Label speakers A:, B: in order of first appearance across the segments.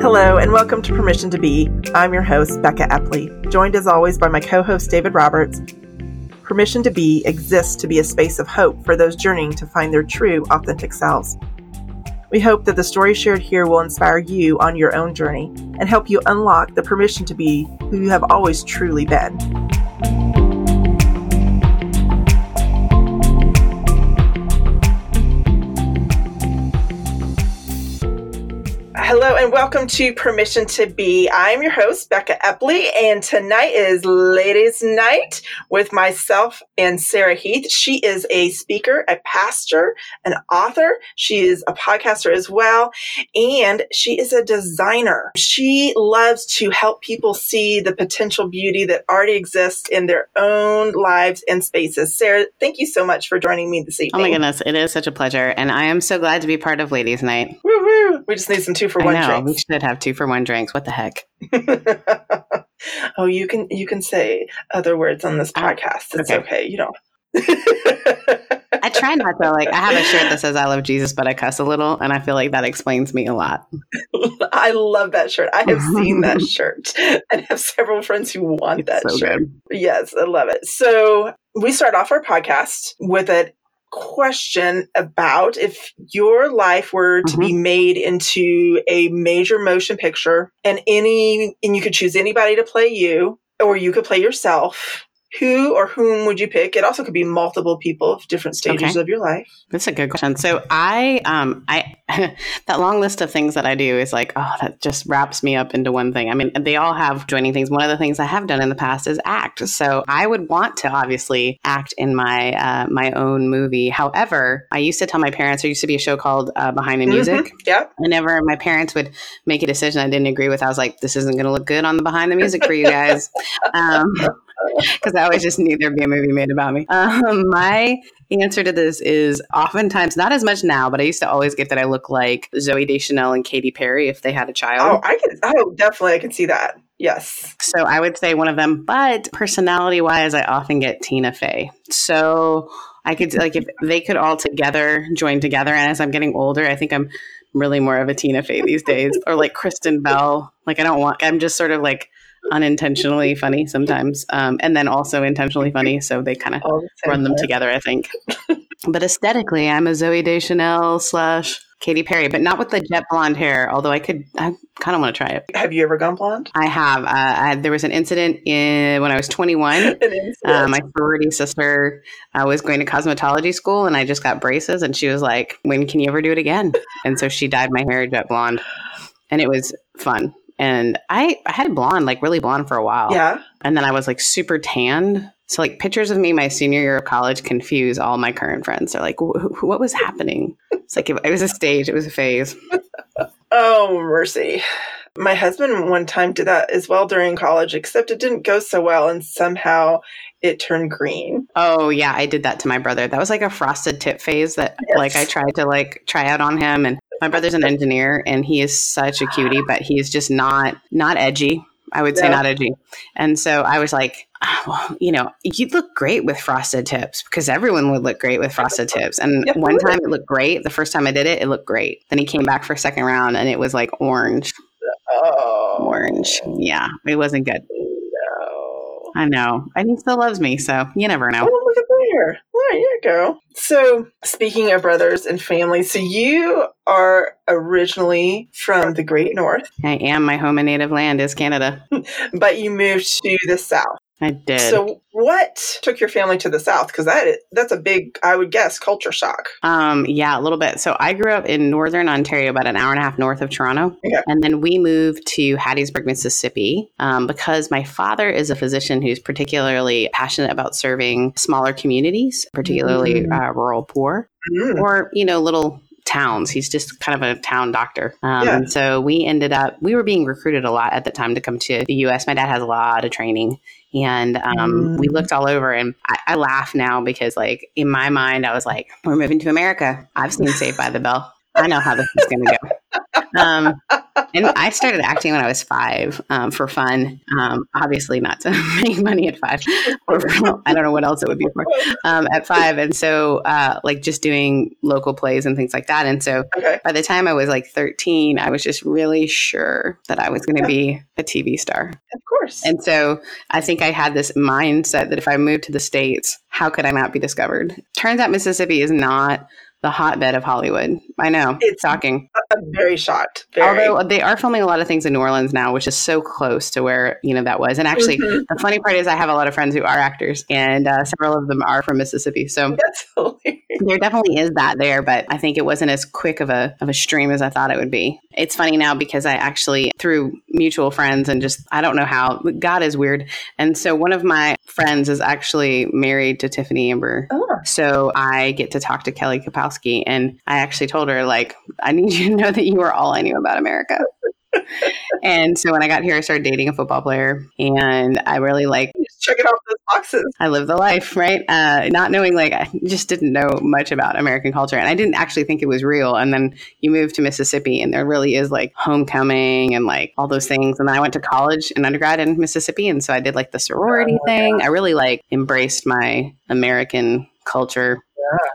A: Hello, and welcome to Permission to Be. I'm your host, Becca Epley, joined as always by my co host, David Roberts. Permission to Be exists to be a space of hope for those journeying to find their true, authentic selves. We hope that the stories shared here will inspire you on your own journey and help you unlock the permission to be who you have always truly been. And welcome to Permission to Be. I'm your host, Becca Epley, and tonight is Ladies' Night with myself and Sarah Heath. She is a speaker, a pastor, an author. She is a podcaster as well, and she is a designer. She loves to help people see the potential beauty that already exists in their own lives and spaces. Sarah, thank you so much for joining me this evening.
B: Oh my goodness, it is such a pleasure, and I am so glad to be part of Ladies' Night.
A: Woo-woo. We just need some two for one
B: know we should have two for one drinks. What the heck?
A: oh, you can you can say other words on this
B: Oh,
A: podcast. It's
B: okay.
A: okay. You don't.
B: I try not to like. I have a shirt that says "I love Jesus," but I cuss a little, and I feel like that explains me a lot.
A: I love that shirt. I have seen that shirt and have several friends who want that
B: so
A: shirt.
B: good.
A: Yes, I love it. So we start off our podcast with a question about if your life were to be mm-hmm. made into a major motion picture and any and you could choose anybody to play you or you could play yourself who or whom would you pick it also could be multiple people of different stages
B: Okay.
A: of your life
B: That's a good question. So I, um, I, that long list of things that I do is like, oh, that just wraps me up into one thing. I mean, they all have joining things. One of the things I have done in the past is act. So I would want to obviously act in my uh, my own movie. However, I used to tell my parents. There used to be a show called uh, Behind the Music.
A: Mhm. yep
B: whenever my parents would make a decision I didn't agree with, I was like, this isn't going to look good on the behind the music for you guys. Because I always just knew there'd be a movie made about me. Um, my answer to this is oftentimes, not as much now, but I used to always get that I look like Zooey Deschanel and Katy Perry if they had a child.
A: oh i can oh definitely i can see that yes
B: So I would say one of them. But personality wise, I often get Tina Fey. So I could, like, if they could all together join together. And as I'm getting older, I think I'm really more of a Tina Fey these days, or like Kristen Bell. Like, I don't want, I'm just sort of like unintentionally funny sometimes. Um, and then also intentionally funny. So they kind of
A: the
B: run them
A: time.
B: together, I think. but aesthetically, I'm a Zooey Deschanel slash Katy Perry, but not with the jet blonde hair, although I could, I kind of want to try it.
A: have you ever gone blonde
B: I have. Uh, I, there was an incident in when I was 21.
A: An.
B: Uh, my sorority sister uh, was going to cosmetology school, and I just got braces, and she was like, "When can you ever do it again?" And so she dyed my hair jet blonde, and it was fun. And I, I had blonde, like really blonde, for a while,
A: yeah
B: and then I was like super tanned. So like pictures of me my senior year of college confuse all my current friends. They're like, "Wh- wh- "What was happening?" It's like it, it was a stage, it was a phase.
A: Oh, mercy. My husband one time did that as well during college, except it didn't go so well, and somehow it turned green.
B: Oh yeah, I did that to my brother. That was like a frosted tip phase that
A: Yes.
B: like I tried to like try out on him and my brother's an engineer and he is such a cutie, but he's just not not edgy. I would say
A: No.
B: not edgy. And so I was like, "Ah, well, you know, you'd look great with frosted tips because everyone would look great with frosted tips. And
A: Yep.
B: one time it looked great. The first time I did it, it looked great. Then he came back for a second round and it was like orange.
A: Oh,
B: Orange. Yeah, it wasn't good.
A: No.
B: I know. And he still loves me, so you never know.
A: There. There you go. So, speaking of brothers and family, so you are originally from the Great North,
B: I am. My home and native land is Canada.
A: but you moved to the South.
B: I did.
A: So, what took your family to the South? Because that that's a big, I would guess, culture shock.
B: Um, yeah, a little bit. So I grew up in northern Ontario, about an hour and a half north of Toronto.
A: Okay.
B: And then we moved to Hattiesburg, Mississippi, um, because my father is a physician who's particularly passionate about serving smaller communities, particularly
A: Mm.
B: uh, rural poor
A: Mm.
B: or, you know, little towns. He's just kind of a town doctor. Um,
A: Yeah.
B: And so we ended up, we were being recruited a lot at the time to come to the US. My dad has a lot of training. And um, we
A: Mm.
B: looked all over, and I, I laugh now because, like, in my mind, I was like, "We're moving to America." I've seen Saved by the Bell. I know how this is going to go. Um, and I started acting when I was five um, for fun. Um, obviously, not to make money at five, or for, I don't know what else it would be for um, at five. And so, uh, like, just doing local plays and things like that. And so,
A: Okay.
B: by the time I was like 13, I was just really sure that I was going to be a TV star.
A: Of course.
B: And so, I think I had this mindset that if I moved to the States, how could I not be discovered? Turns out Mississippi is not the hotbed of Hollywood. I know.
A: It's-
B: shocking.
A: I'm very shocked. Very.
B: Although they are filming a lot of things in New Orleans now, which is so close to where you know that was. And actually,
A: Mhm.
B: the funny part is, I have a lot of friends who are actors, and uh, several of them are from Mississippi. So
A: That's hilarious.
B: There definitely is that there, but I think it wasn't as quick of a of a stream as I thought it would be. It's funny now because I actually through mutual friends and just I don't know how God is weird, and so one of my friends is actually married to Tiffani Amber.
A: Oh.
B: So I get to talk to Kelly Kapowski, and I actually told her like, I need you to know that you are all I knew about America. and so when I got here, I started dating a football player, and I really like
A: Check it off those boxes.
B: I live the life, right? Uh, not knowing, like, I just didn't know much about American culture. And I didn't actually think it was real. And then you move to Mississippi, and there really is like homecoming and like all those things. And then I went to college and undergrad in Mississippi. And so I did like the sorority
A: Oh,
B: thing. I really like embraced my American culture.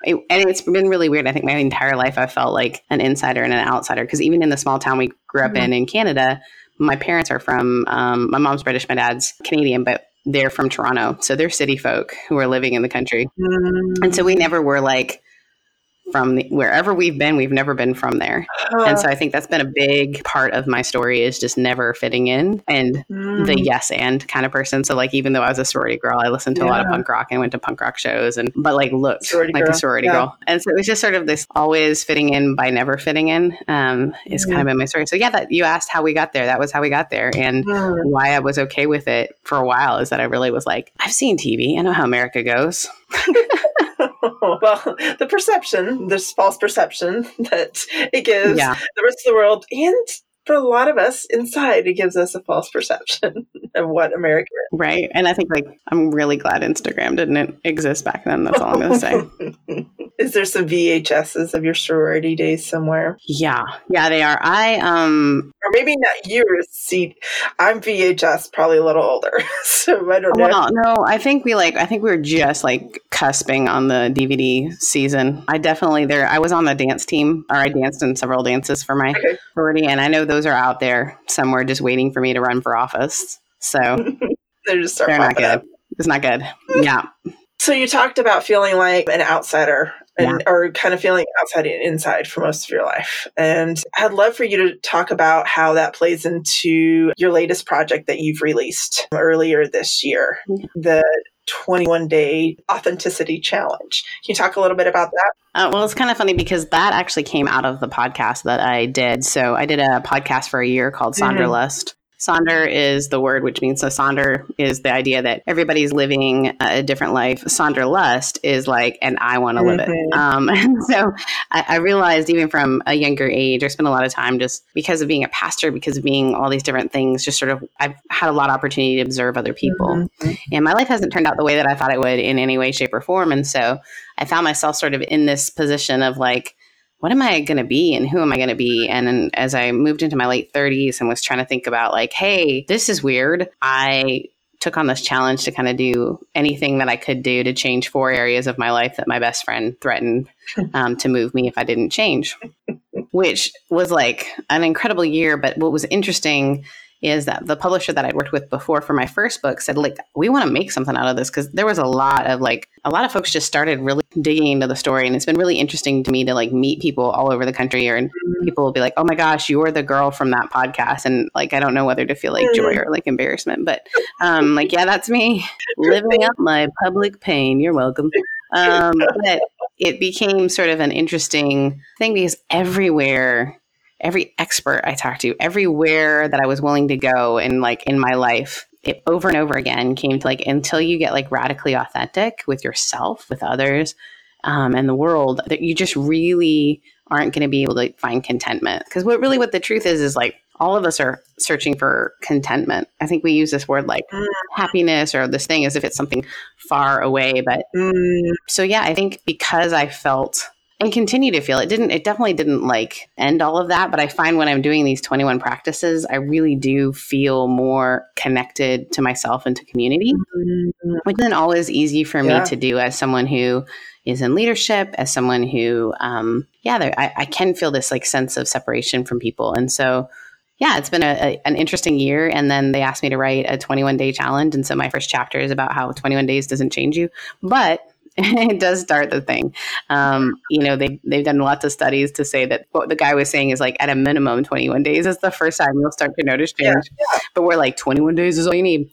B: It, and it's been really weird. I think my entire life I felt like an insider and an outsider because even in the small town we grew up in in Canada, my parents are from, um, my mom's British, my dad's Canadian, but they're from Toronto. So they're city folk who are living in the country. And so we mm. never were like from the, wherever we've been, we've never been from there. And so I think that's been a big part of my story is just never fitting in and
A: Mm.
B: the yes and kind of person. So like even though I was a sorority girl, I listened to a lot of punk rock and went to punk rock shows and but like looked
A: Sorority
B: like
A: girl,
B: a sorority
A: yeah.
B: girl. And so it was just sort of this always fitting in by never fitting in. Um is kind of been my story. So yeah, that you asked how we got there. That was how we got there. And
A: Mm.
B: why I was okay with it for a while is that I really was like, I've seen TV. I know how America goes.
A: well, the perception, this false perception that it gives
B: Yeah.
A: the rest of the world, and for a lot of us inside, it gives us a false perception of what America is.
B: Right. And I think like I'm really glad Instagram didn't exist back then. That's all I'm gonna say.
A: Is. There some VHSs of your sorority days somewhere?
B: Yeah. Yeah, they are. I um
A: Or maybe not you, see, I'm VHS, probably a little older, so I don't know.
B: well no, I think we like I think we were just like cusping on the DVD season. I definitely there I was on the dance team or I danced in several dances for my
A: Okay.
B: sorority and I know those are out there somewhere just waiting for me to run for office. So
A: They're just
B: they're not
A: popping up.
B: good. It's not good. Yeah.
A: So you talked about feeling like an outsider and or kind of feeling outside and inside for most of your life. And I'd love for you to talk about how that plays into your latest project that you've released earlier this year,
B: Yeah.
A: the 21 day authenticity challenge. Can you talk a little bit about that?
B: Uh, well, it's kind of funny because that actually came out of the podcast that I did. So I did a podcast for a year called. Sonderlust. Sonder is the word, which means so Sonder is the idea that everybody's living a different life. Sonderlust is like, and I want to live it.
A: Mhm.
B: Um, and so I, I realized even from a younger age, I spent a lot of time just because of being a pastor, because of being all these different things, just sort of, I've had a lot of opportunity to observe other people.
A: Mhm.
B: And my life hasn't turned out the way that I thought it would in any way, shape, or form. And so I found myself sort of in this position of like, what am I going to be and who am I going to be? And then as I moved into my late 30s and was trying to think about, like, hey, this is weird, I took on this challenge to kind of do anything that I could do to change four areas of my life that my best friend threatened um, to move me if I didn't change, which was like an incredible year. But what was interesting is that the publisher that I'd worked with before for my first book said, like, we want to make something out of this because there was a lot of like, a lot of folks just started really digging into the story. And it's been really interesting to me to like meet people all over the country or and people will be like, oh my gosh, you're the girl from that podcast. And like, I don't know whether to feel like joy or like embarrassment, but um, like, yeah, that's me living up my public pain. You're welcome. Um, but it became sort of an interesting thing because everywhere every expert I talked to, everywhere that I was willing to go and like in my life, it over and over again came to like until you get like radically authentic with yourself, with others, um, and the world, that you just really aren't going to be able to find contentment. Because what really what the truth is is like all of us are searching for contentment. I think we use this word like
A: Mm.
B: happiness or this thing as if it's something far away, but
A: Mm,
B: so yeah, I think because I felt and continue to feel it didn't it definitely didn't like end all of that but i find when i'm doing these 21 practices i really do feel more connected to myself and to community mm-hmm. which isn't always easy for yeah. me to do as someone who is in leadership as someone who um yeah I, I can feel this like sense of separation from people and so yeah, it's been a, a, an interesting year. And then they asked me to write a 21 day challenge. And so my first chapter is about how 21 days doesn't change you. But it does start the thing. Um, you know, they, they've done lots of studies to say that what the guy was saying is like at a minimum 21 days is the first time you'll start to notice change. Yeah, yeah. But we're like 21 days is all you need.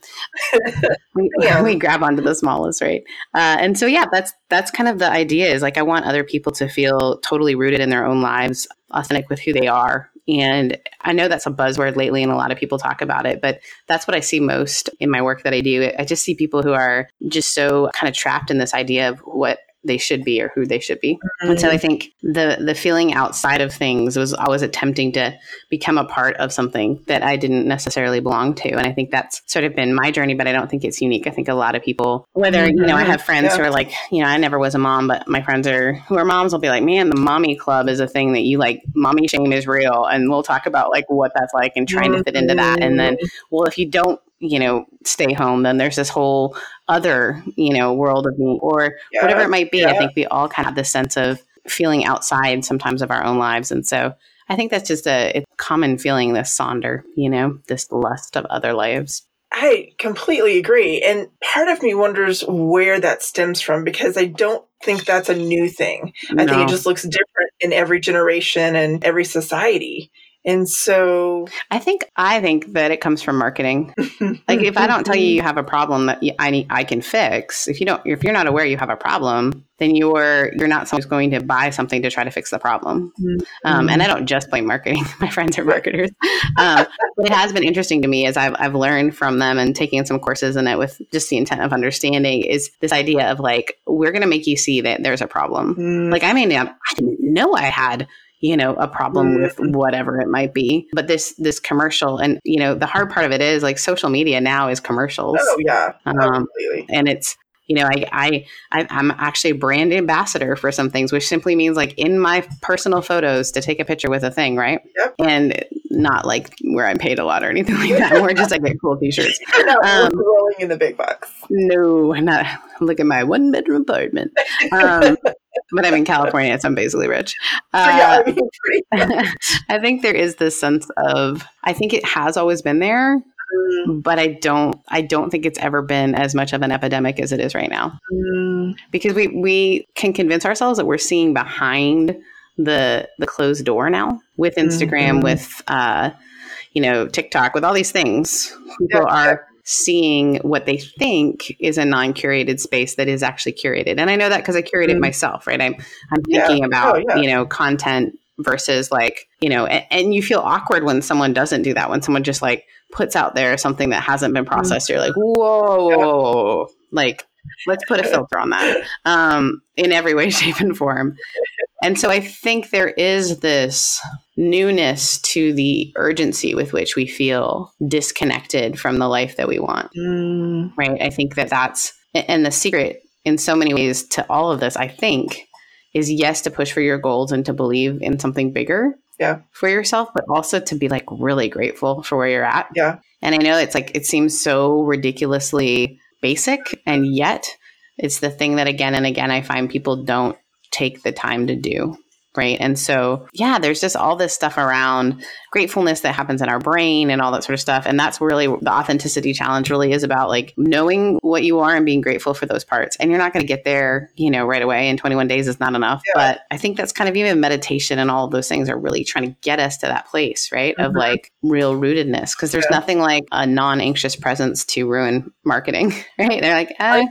B: we, yeah. we, grab onto the smallest, right? Uh, and so, yeah, that's, that's kind of the idea is like, I want other people to feel totally rooted in their own lives, authentic with who they are, and I know that's a buzzword lately, and a lot of people talk about it, but that's what I see most in my work that I do. I just see people who are just so kind of trapped in this idea of what they should be or who they should be. Mm-hmm. And so I think the the feeling outside of things was always attempting to become a part of something that I didn't necessarily belong to. And I think that's sort of been my journey, but I don't think it's unique. I think a lot of people, whether, mm-hmm. you know, I have friends yeah. who are like, you know, I never was a mom, but my friends are who are moms will be like, man, the mommy club is a thing that you like, mommy shame is real. And we'll talk about like what that's like and trying mm-hmm. to fit into that. And then, well, if you don't you know, stay home, then there's this whole other, you know, world of me or yeah, whatever it might be. Yeah. I think we all kind of have this sense of feeling outside sometimes of our own lives. And so I think that's just a, common feeling, this sonder, you know, this lust of other lives.
A: I completely agree. And part of me wonders where that stems from because I don't think that's a new thing. No. I think it just looks different in every generation and every society. And so
B: I think I think that it comes from marketing. like if I don't tell you you have a problem that I need, I can fix. If you don't, if you're not aware you have a problem, then you're you're not someone who's going to buy something to try to fix the problem. Mm-hmm. Um, and I don't just blame marketing. My friends are marketers. um, but it has been interesting to me as I've I've learned from them and taking some courses in it with just the intent of understanding is this idea of like we're going to make you see that there's a problem. Mm-hmm. Like I may not I didn't know I had you know a problem with mm-hmm. whatever it might be. But this this commercial and you know the hard part of it is like social media now is commercials.
A: Oh yeah. Um,
B: and it's you know I, I i'm actually a brand ambassador for some things which simply means like in my personal photos to take a picture with a thing right?
A: Yep.
B: and not like where i'm paid a lot or anything like that more just like cool t-shirts.
A: No, um, rolling in the big bucks
B: no not look at my one bedroom apartment. Um, but I'm in California, so I'm basically rich. Uh, yeah, I, mean, I think there is this sense of I think it has always been there, mm. but I don't I don't think it's ever been as much of an epidemic as it is right now. Mm. Because we we can convince ourselves that we're seeing behind the the closed door now with Instagram, mm-hmm. with uh, you know TikTok, with all these things. People yeah, are seeing what they think is a non-curated space that is actually curated. And I know that because I curated mm-hmm. myself, right? I'm I'm thinking yeah. about, oh, yeah. you know, content versus like, you know, and, and, you feel awkward when someone doesn't do that, when someone just like puts out there something that hasn't been processed. Mm-hmm. You're like, whoa, yeah. like let's put a filter on that um, in every way, shape, and form. And so I think there is this newness to the urgency with which we feel disconnected from the life that we want. Mm. Right. I think that that's, and the secret in so many ways to all of this, I think, is yes, to push for your goals and to believe in something bigger
A: yeah.
B: for yourself, but also to be like really grateful for where you're at.
A: Yeah.
B: And I know it's like, it seems so ridiculously basic, and yet it's the thing that again and again I find people don't take the time to do. Right. And so, yeah, there's just all this stuff around gratefulness that happens in our brain and all that sort of stuff. And that's really the authenticity challenge really is about like knowing what you are and being grateful for those parts. And you're not going to get there, you know, right away. In 21 days is not enough. Yeah. But I think that's kind of even meditation and all of those things are really trying to get us to that place, right? Mm-hmm. Of like real rootedness. Cause there's yeah. nothing like a non anxious presence to ruin marketing, right? They're like, ah.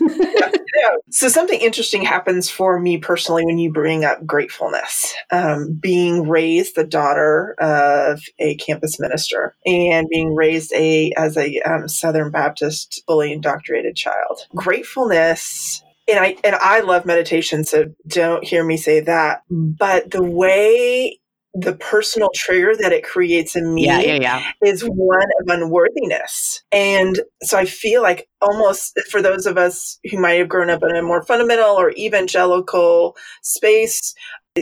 A: So something interesting happens for me personally when you bring up gratefulness. Um, being raised the daughter, of a campus minister and being raised a as a um, Southern Baptist fully indoctrinated child. Gratefulness and I and I love meditation, so don't hear me say that. But the way the personal trigger that it creates in me
B: yeah, yeah, yeah.
A: is one of unworthiness. And so I feel like almost for those of us who might have grown up in a more fundamental or evangelical space,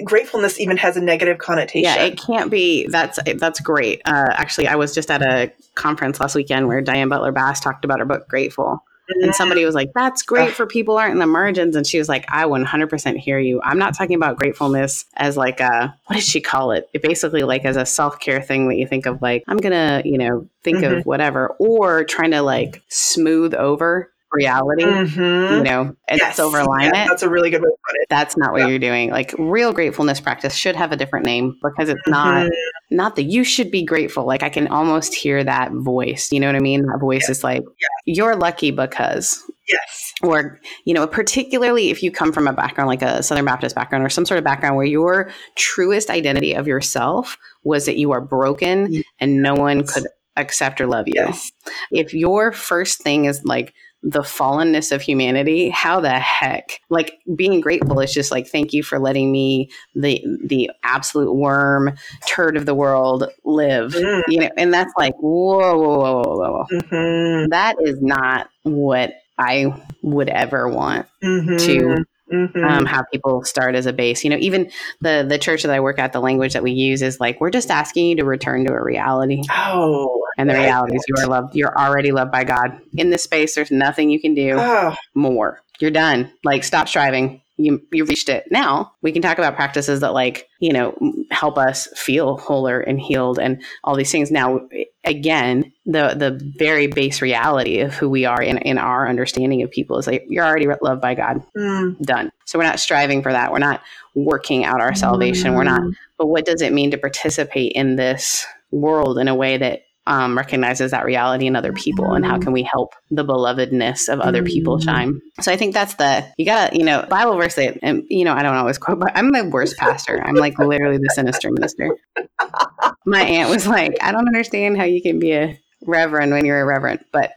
A: gratefulness even has a negative connotation.
B: Yeah, it can't be. That's that's great. Uh, actually, I was just at a conference last weekend where Diana Butler Bass talked about her book Grateful, and somebody was like, that's great for people aren't in the margins. And she was like, I 100% hear you. I'm not talking about gratefulness as like a, what did she call it? It basically like as a self care thing that you think of like, I'm going to, you know, think mm-hmm. of whatever, or trying to like smooth over reality, mm-hmm. you know, and yes. silver line yeah,
A: it. That's a really good way to put it.
B: That's not what yeah. you're doing. Like real gratefulness practice should have a different name because it's not mm-hmm. not that you should be grateful. Like I can almost hear that voice. You know what I mean? That voice is like you're lucky because
A: Yes.
B: Or, you know, particularly if you come from a background like a Southern Baptist background or some sort of background where your truest identity of yourself was that you are broken and no one could accept or love you. Yes. If your first thing is like, the fallenness of humanity how the heck like being grateful is just like thank you for letting me the the absolute worm turd of the world live mm. you know and that's like whoa whoa whoa whoa, whoa. Mm-hmm. That is not what i would ever want mm-hmm. to Mm-hmm. Um, have people start as a base. You know, even the the church that I work at, the language that we use is like we're just asking you to return to a reality.
A: Oh,
B: and the reality is you are loved. You're already loved by God. In this space, there's nothing you can do oh. more. You're done. Like stop striving. You you reached it. Now we can talk about practices that like you know help us feel wholer and healed and all these things. Now again, the the very base reality of who we are in in our understanding of people is like you're already loved by God. Mm. Done. So we're not striving for that. We're not working out our salvation. Mm. We're not. Mm. But what does it mean to participate in this world in a way that um, recognizes that reality in other people and how can we help the belovedness of other people mm-hmm. shine so i think that's the you gotta you know bible verse that and you know i don't always quote but i'm the worst pastor i'm like literally the sinister minister my aunt was like i don't understand how you can be a reverend when you're a reverend but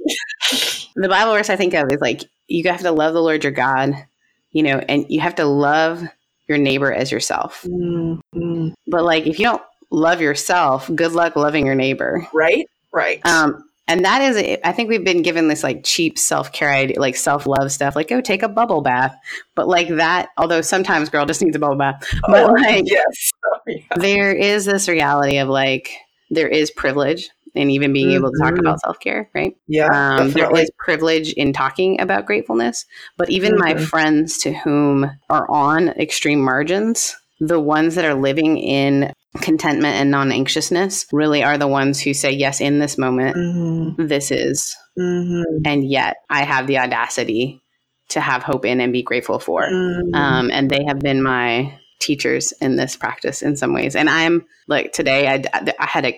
B: the bible verse i think of is like you have to love the lord your god you know and you have to love your neighbor as yourself mm-hmm. but like if you don't love yourself, good luck loving your neighbor.
A: Right? Right.
B: Um, and that is, I think we've been given this like cheap self care idea, like self love stuff, like go take a bubble bath. But like that, although sometimes girl just needs a bubble bath, but oh, like,
A: yes,
B: oh, yeah. there is this reality of like, there is privilege in even being mm-hmm. able to talk mm-hmm. about self care, right?
A: Yeah.
B: Um, there is privilege in talking about gratefulness. But even mm-hmm. my friends to whom are on extreme margins, the ones that are living in contentment and non anxiousness really are the ones who say, Yes, in this moment, mm-hmm. this is. Mm-hmm. And yet I have the audacity to have hope in and be grateful for. Mm-hmm. Um, and they have been my teachers in this practice in some ways. And I'm like today, I, I had a,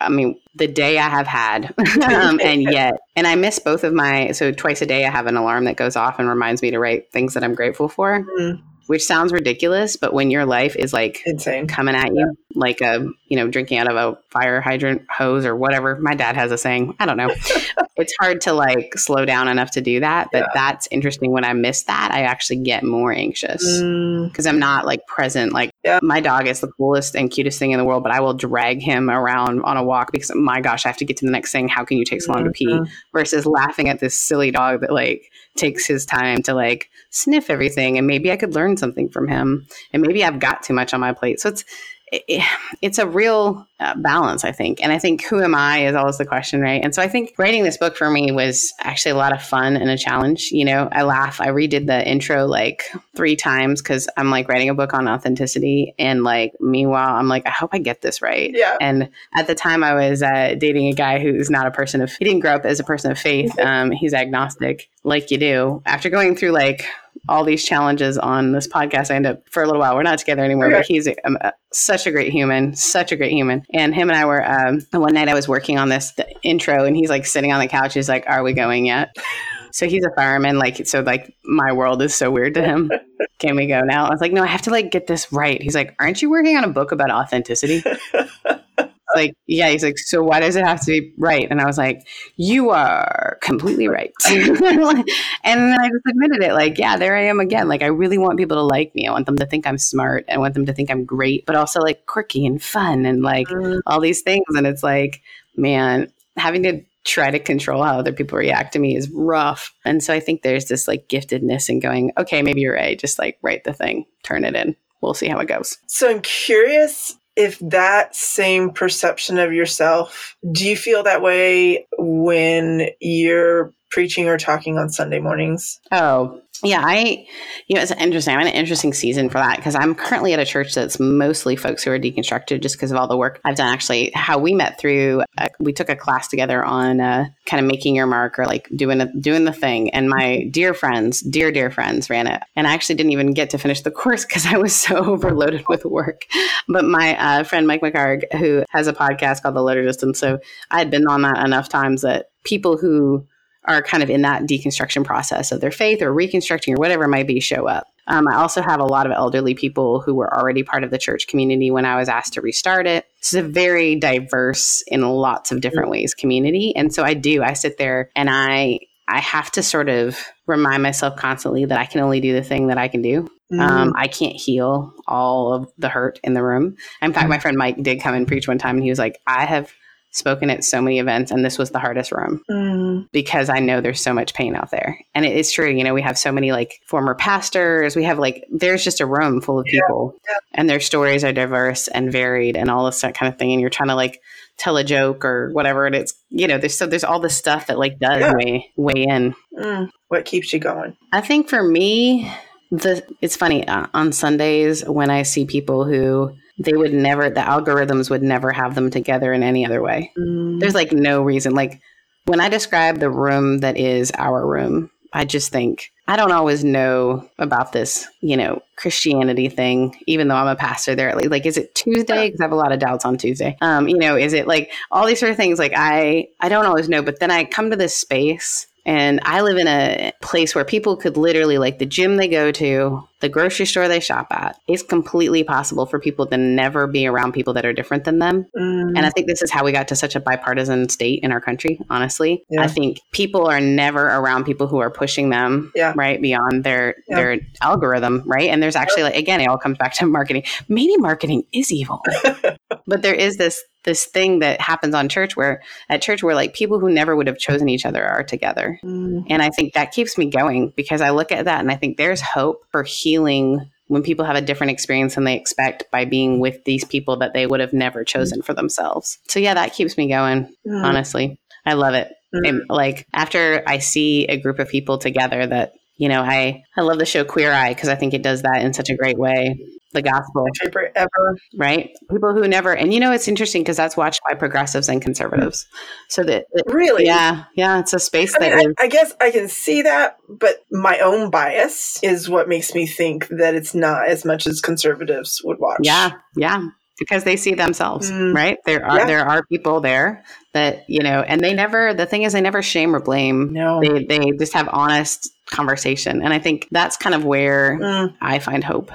B: I mean, the day I have had, um, and yet, and I miss both of my, so twice a day I have an alarm that goes off and reminds me to write things that I'm grateful for. Mm-hmm which sounds ridiculous, but when your life is like
A: insane
B: coming at you like a you know drinking out of a fire hydrant hose or whatever, my dad has a saying. I don't know. it's hard to like slow down enough to do that, but yeah. that's interesting. When I miss that, I actually get more anxious because mm. I'm not like present. Like yeah. my dog is the coolest and cutest thing in the world, but I will drag him around on a walk because my gosh, I have to get to the next thing. How can you take so long mm-hmm. to pee? Mm-hmm. Versus laughing at this silly dog that like takes his time to like sniff everything and maybe I could learn something from him and maybe I've got too much on my plate. So it's it, it's a real uh, balance, I think. And I think who am I is always the question, right? And so I think writing this book for me was actually a lot of fun and a challenge. You know, I laugh. I redid the intro like three times because I'm like writing a book on authenticity. And like, meanwhile, I'm like, I hope I get this right.
A: Yeah.
B: And at the time, I was uh, dating a guy who's not a person of, he didn't grow up as a person of faith. Um, he's agnostic, like you do. After going through like all these challenges on this podcast. I end up for a little while. We're not together anymore, okay. but he's um, uh, such a great human, such a great human. And him and I were um, one night I was working on this intro, and he's like sitting on the couch. He's like, "Are we going yet?" So he's a fireman, like so. Like my world is so weird to him. Can we go now? I was like, no, I have to like get this right. He's like, aren't you working on a book about authenticity? like, yeah, he's like, so why does it have to be right? And I was like, you are completely right. and then I just admitted it, like, yeah, there I am again. Like, I really want people to like me. I want them to think I'm smart. I want them to think I'm great, but also like quirky and fun and like mm. all these things. And it's like, man, having to try to control how other people react to me is rough. And so I think there's this like giftedness in going, okay, maybe you're right. Just like write the thing, turn it in. We'll see how it goes.
A: So I'm curious if that same perception of yourself, do you feel that way when you're preaching or talking on Sunday mornings?
B: Oh, yeah, I, you know, it's interesting. I'm in an interesting season for that because I'm currently at a church that's mostly folks who are deconstructed just because of all the work I've done. Actually, how we met through, uh, we took a class together on uh, kind of making your mark or like doing a, doing the thing. And my dear friends, dear dear friends, ran it, and I actually didn't even get to finish the course because I was so overloaded with work. But my uh, friend Mike McHargue, who has a podcast called The Liturgists, so I had been on that enough times that people who are kind of in that deconstruction process of their faith or reconstructing or whatever it might be show up. Um, I also have a lot of elderly people who were already part of the church community when I was asked to restart it. It's a very diverse, in lots of different ways, community. And so I do, I sit there and I, I have to sort of remind myself constantly that I can only do the thing that I can do. Mm. Um, I can't heal all of the hurt in the room. In fact, my friend Mike did come and preach one time and he was like, I have spoken at so many events and this was the hardest room mm. because I know there's so much pain out there. And it is true, you know, we have so many like former pastors, we have like there's just a room full of people yeah. and their stories are diverse and varied and all this that kind of thing and you're trying to like tell a joke or whatever and it's you know there's so there's all this stuff that like does yeah. weigh weigh in.
A: Mm. What keeps you going?
B: I think for me the it's funny uh, on Sundays when I see people who they would never the algorithms would never have them together in any other way. Mm. there's like no reason like when i describe the room that is our room i just think i don't always know about this you know christianity thing even though i'm a pastor there like, like is it tuesday? Because i have a lot of doubts on tuesday. Um you know is it like all these sort of things like i i don't always know but then i come to this space and I live in a place where people could literally, like the gym they go to, the grocery store they shop at, it's completely possible for people to never be around people that are different than them. Mm. And I think this is how we got to such a bipartisan state in our country, honestly. Yeah. I think people are never around people who are pushing them, yeah. right, beyond their yeah. their algorithm, right? And there's actually, like, again, it all comes back to marketing. Maybe marketing is evil. but there is this this thing that happens on church where at church where like people who never would have chosen each other are together. Mm. And I think that keeps me going because I look at that and I think there's hope for healing when people have a different experience than they expect by being with these people that they would have never chosen for themselves. So yeah, that keeps me going, mm. honestly. I love it. Mm. like after I see a group of people together that you know, I I love the show Queer Eye because I think it does that in such a great way the gospel.
A: Ever.
B: Right? People who never, and you know, it's interesting because that's watched by progressives and conservatives. So that, it,
A: really?
B: Yeah. Yeah. It's a space
A: I
B: that
A: mean, I, I, guess I can see that, but my own bias is what makes me think that it's not as much as conservatives would watch.
B: Yeah. Yeah. Because they see themselves, mm. right? There are yeah. there are people there that you know, and they never. The thing is, they never shame or blame.
A: No,
B: they they just have honest conversation, and I think that's kind of where mm. I find hope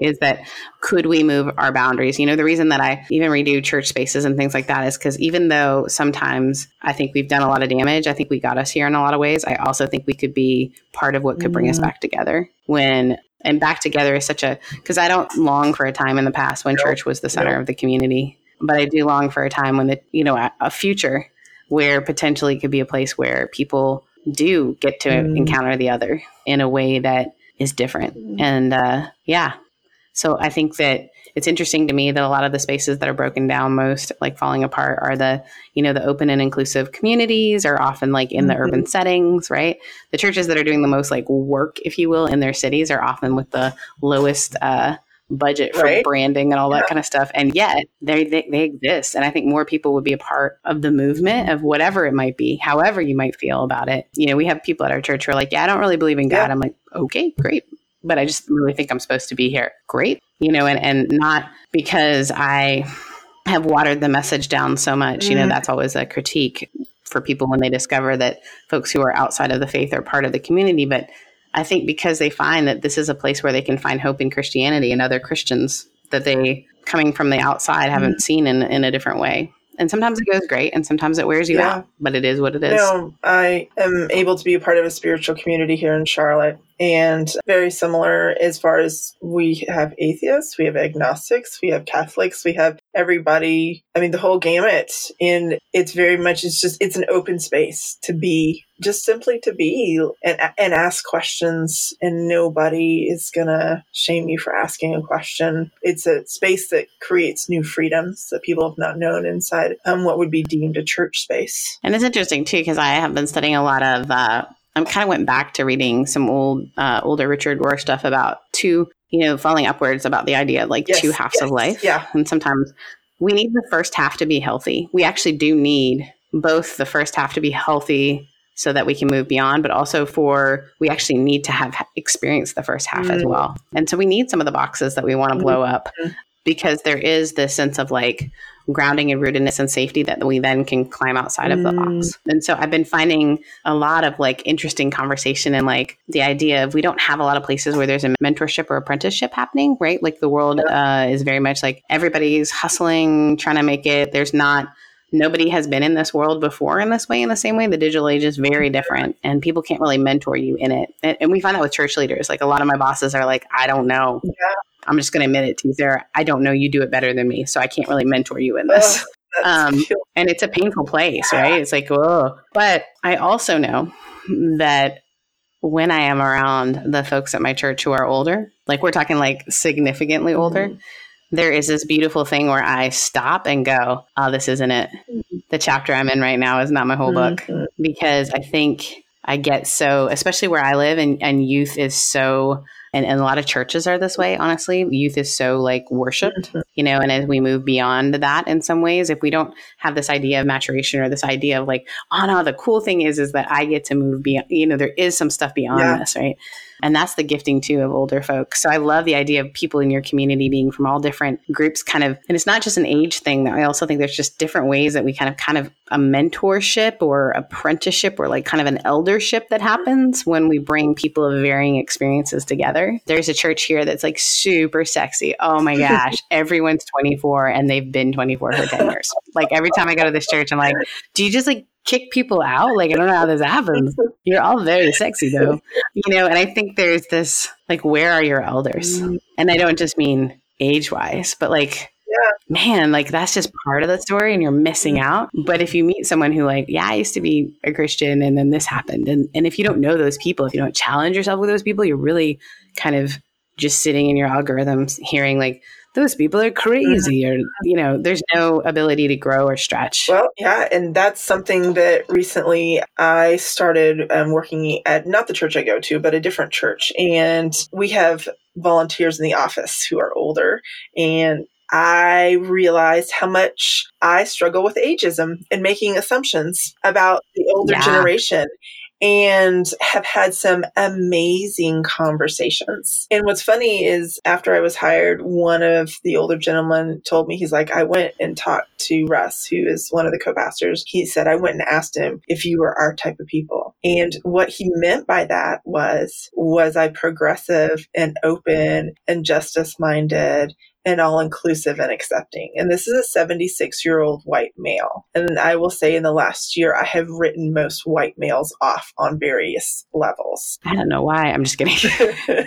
B: is that could we move our boundaries? You know, the reason that I even redo church spaces and things like that is because even though sometimes I think we've done a lot of damage, I think we got us here in a lot of ways. I also think we could be part of what could bring us back together when and back together is such a because I don't long for a time in the past when church was the center of the community, but I do long for a time when the you know a, a future where potentially could be a place where people do get to mm. encounter the other in a way that is different. Mm. And uh, yeah, so I think that it's interesting to me that a lot of the spaces that are broken down most, like falling apart, are the, you know, the open and inclusive communities are often like in the mm-hmm. urban settings, right? The churches that are doing the most like work, if you will, in their cities are often with the lowest uh, budget for right. branding and all that kind of stuff. And yet they, they, they exist. And I think more people would be a part of the movement of whatever it might be, however you might feel about it. You know, we have people at our church who are like, yeah, I don't really believe in God. Yeah. I'm like, okay, great but I just really think I'm supposed to be here. Great. You know, and, and not because I have watered the message down so much. Mm-hmm. You know, mm-hmm. that's always a critique for people when they discover that folks who are outside of the faith are part of the community. But I think because they find that this is a place where they can find hope in Christianity and other Christians, that they coming from the outside haven't mm-hmm. seen in, in a different way and sometimes it goes great and sometimes it wears you yeah. out but it is what it is
A: no i am able to be a part of a spiritual community here in charlotte and very similar as far as we have atheists, we have agnostics, we have Catholics, we have everybody. I mean, the whole gamut. And it's very much, it's just, it's an open space to be, just simply to be and, and ask questions. And nobody is going to shame you for asking a question. It's a space that creates new freedoms that people have not known inside um, what would be deemed a church space.
B: And it's interesting too, because I have been studying a lot of, uh, I kind of went back to reading some old, uh, older Richard Rohr stuff about two, you know, falling upwards about the idea of like yes, two halves yes, of life.
A: Yeah.
B: And sometimes we need the first half to be healthy. We actually do need both the first half to be healthy so that we can move beyond, but also for we actually need to have experienced the first half mm. as well. And so we need some of the boxes that we want to mm. blow up mm. Because there is this sense of like, grounding and rootedness and safety that we then can climb outside of the box. Mm. And so I've been finding a lot of like interesting conversation and like the idea of we don't have a lot of places where there's a mentorship or apprenticeship happening, right? Like the world uh, is very much like everybody's hustling, trying to make it. There's not nobody has been in this world before in this way in the same way the digital age is very different and people can't really mentor you in it and, and we find that with church leaders like a lot of my bosses are like i don't know yeah. I'm just going to admit it to you, Sarah. I don't know you do it better than me, so I can't really mentor you in this. Oh, um, and it's a painful place, right? It's like, oh. But I also know that when I am around the folks at my church who are older, like we're talking like significantly older, mm-hmm. there is this beautiful thing where I stop and go, oh, this isn't it. The chapter I'm in right now is not my whole book mm-hmm. because I think I get so, especially where I live and, and youth is so and, and a lot of churches are this way honestly youth is so like worshiped mm-hmm. you know and as we move beyond that in some ways if we don't have this idea of maturation or this idea of like oh no the cool thing is is that i get to move beyond you know there is some stuff beyond yeah. this right and that's the gifting too of older folks. So I love the idea of people in your community being from all different groups kind of and it's not just an age thing. I also think there's just different ways that we kind of kind of a mentorship or apprenticeship or like kind of an eldership that happens when we bring people of varying experiences together. There's a church here that's like super sexy. Oh my gosh, everyone's 24 and they've been 24 for 10 years. Like every time I go to this church, I'm like, do you just like kick people out. Like I don't know how this happens. You're all very sexy though. You know, and I think there's this like where are your elders? Mm. And I don't just mean age wise, but like yeah. man, like that's just part of the story and you're missing mm. out. But if you meet someone who like, yeah, I used to be a Christian and then this happened. And and if you don't know those people, if you don't challenge yourself with those people, you're really kind of just sitting in your algorithms hearing like those people are crazy or you know there's no ability to grow or stretch.
A: Well yeah and that's something that recently i started um, working at not the church i go to but a different church. And we have volunteers in the office who are older. And I realized how much I struggle with ageism and making assumptions about the older yeah. generation and have had some amazing conversations. And what's funny is after I was hired, one of the older gentlemen told me, he's like, I went and talked to Russ, who is one of the co-pastors. He said, I went and asked him if you were our type of people. And what he meant by that was, was I progressive and open and justice minded and all inclusive and accepting. And this is a 76 year old white male. And I will say in the last year, I have written most white males off on various levels.
B: I don't know why. I'm just kidding.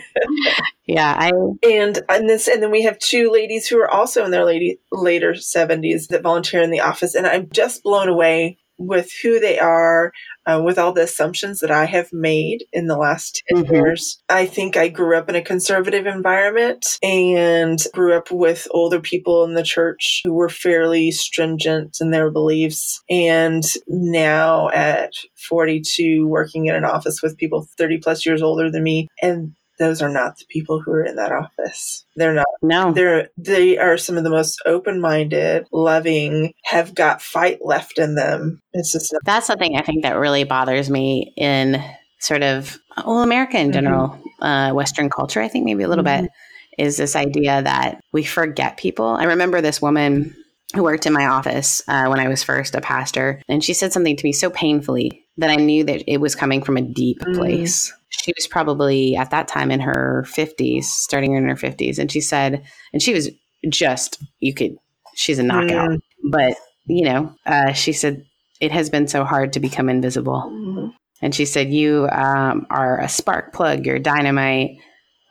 B: yeah. I,
A: and, and this, and then we have two ladies who are also in their lady, later 70s that volunteer in the office. And I'm just blown away with who they are, uh, with all the assumptions that I have made in the last 10 mm-hmm. years. I think I grew up in a conservative environment and grew up with older people in the church who were fairly stringent in their beliefs. And now at 42, working in an office with people 30 plus years older than me, and those are not the people who are in that office. They're not.
B: No.
A: They're they are some of the most open-minded, loving, have got fight left in them. It's just
B: That's something I think that really bothers me in sort of well, America in general, mm-hmm. uh, Western culture, I think maybe a little mm-hmm. bit, is this idea that we forget people. I remember this woman who worked in my office uh, when I was first a pastor, and she said something to me so painfully that I knew that it was coming from a deep mm-hmm. place she was probably at that time in her 50s, starting in her 50s. And she said, and she was just you could she's a knockout. Mm. But, you know, uh, she said it has been so hard to become invisible. Mm-hmm. And she said, You um, are a spark plug, you're dynamite.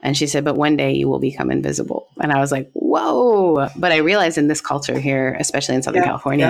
B: And she said, But one day you will become invisible. And I was like, Whoa. But I realized in this culture here, especially in Southern yeah, California,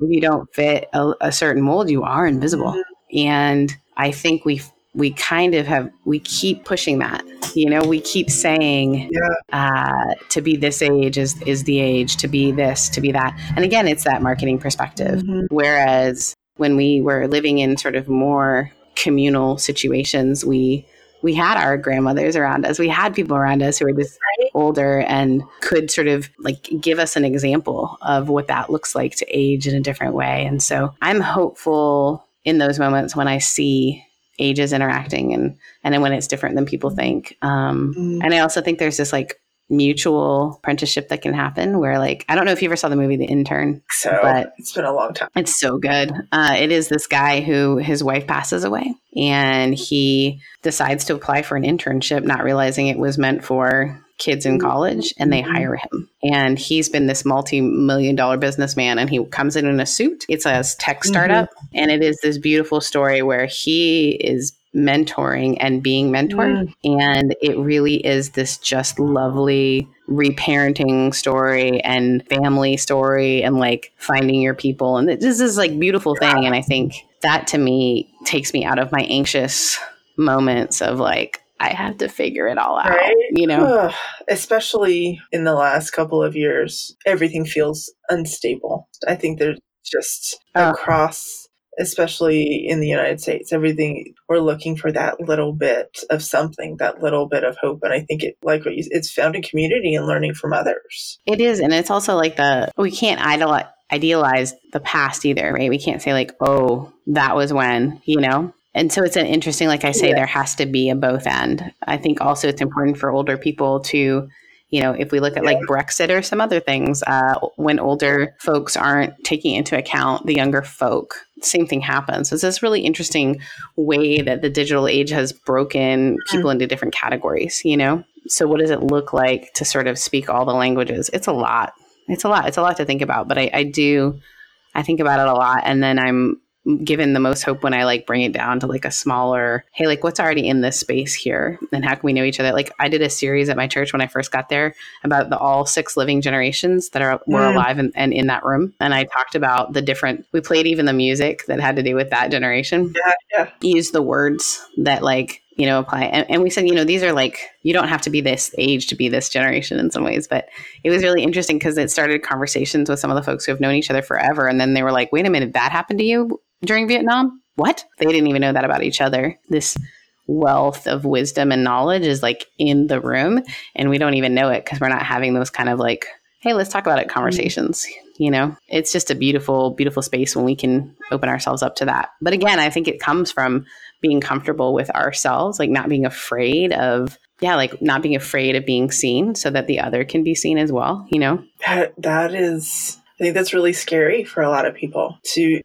B: yeah. if you don't fit a, a, certain mold, you are invisible. Mm-hmm. And I think we we kind of have we keep pushing that you know we keep saying yeah. uh, to be this age is is the age to be this to be that and again it's that marketing perspective mm-hmm. whereas when we were living in sort of more communal situations we we had our grandmothers around us we had people around us who were just right. older and could sort of like give us an example of what that looks like to age in a different way and so i'm hopeful in those moments when i see ages interacting and and then when it's different than people think um mm. and i also think there's this like mutual apprenticeship that can happen where like i don't know if you ever saw the movie the intern
A: so but it's been a long time
B: it's so good uh, it is this guy who his wife passes away and he decides to apply for an internship not realizing it was meant for kids in college and they mm-hmm. hire him. And he's been this multi million dollar businessman and he comes in in a suit. It's a tech mm-hmm. startup mm-hmm. and it is this beautiful story where he is mentoring and being mentored. Mm. And it really is this just lovely reparenting story and family story and like finding your people. And this is like beautiful thing. And I think that to me takes me out of my anxious moments of like, I have to figure it all out. Right? You know, Ugh.
A: especially in the last couple of years, everything feels unstable. I think there's just uh. across, especially in the United States, everything we're looking for that little bit of something, that little bit of hope. And I think it, like what you, it's found in community and learning from others.
B: It is, and it's also like the we can't idolize idealize the past either, right? We can't say like, oh, that was when, you know, and so it's an interesting like i say yeah. there has to be a both end i think also it's important for older people to you know if we look at like brexit or some other things uh, when older folks aren't taking into account the younger folk same thing happens. So it's this really interesting way that the digital age has broken people mm-hmm. into different categories you know? So what does it look like to sort of speak all the languages? It's a lot. It's a lot. It's a lot to think about but I, I do i think about it a lot and then i'm given the most hope when I like bring it down to like a smaller, hey, like what's already in this space here and how can we know each other? Like I did a series at my church when I first got there about the all six living generations that are were mm. alive and, and, in that room. And I talked about the different we played even the music that had to do with that generation.
A: Yeah. yeah.
B: Use the words that like you know, apply. And, and, we said, you know, these are like, you don't have to be this age to be this generation in some ways. But it was really interesting because it started conversations with some of the folks who have known each other forever. And then they were like, wait a minute, that happened to you? During Vietnam? What? They didn't even know that about each other. This wealth of wisdom and knowledge is like in the room, and we don't even know it because we're not having those kind of like, hey, let's talk about it mm-hmm. conversations. You know, it's just a beautiful, beautiful space when we can open ourselves up to that. But again, I think it comes from being comfortable with ourselves, like not being afraid of yeah, like not being afraid of being seen so that the other can be seen as well, you know?
A: That that is I think that's really scary for a lot of people to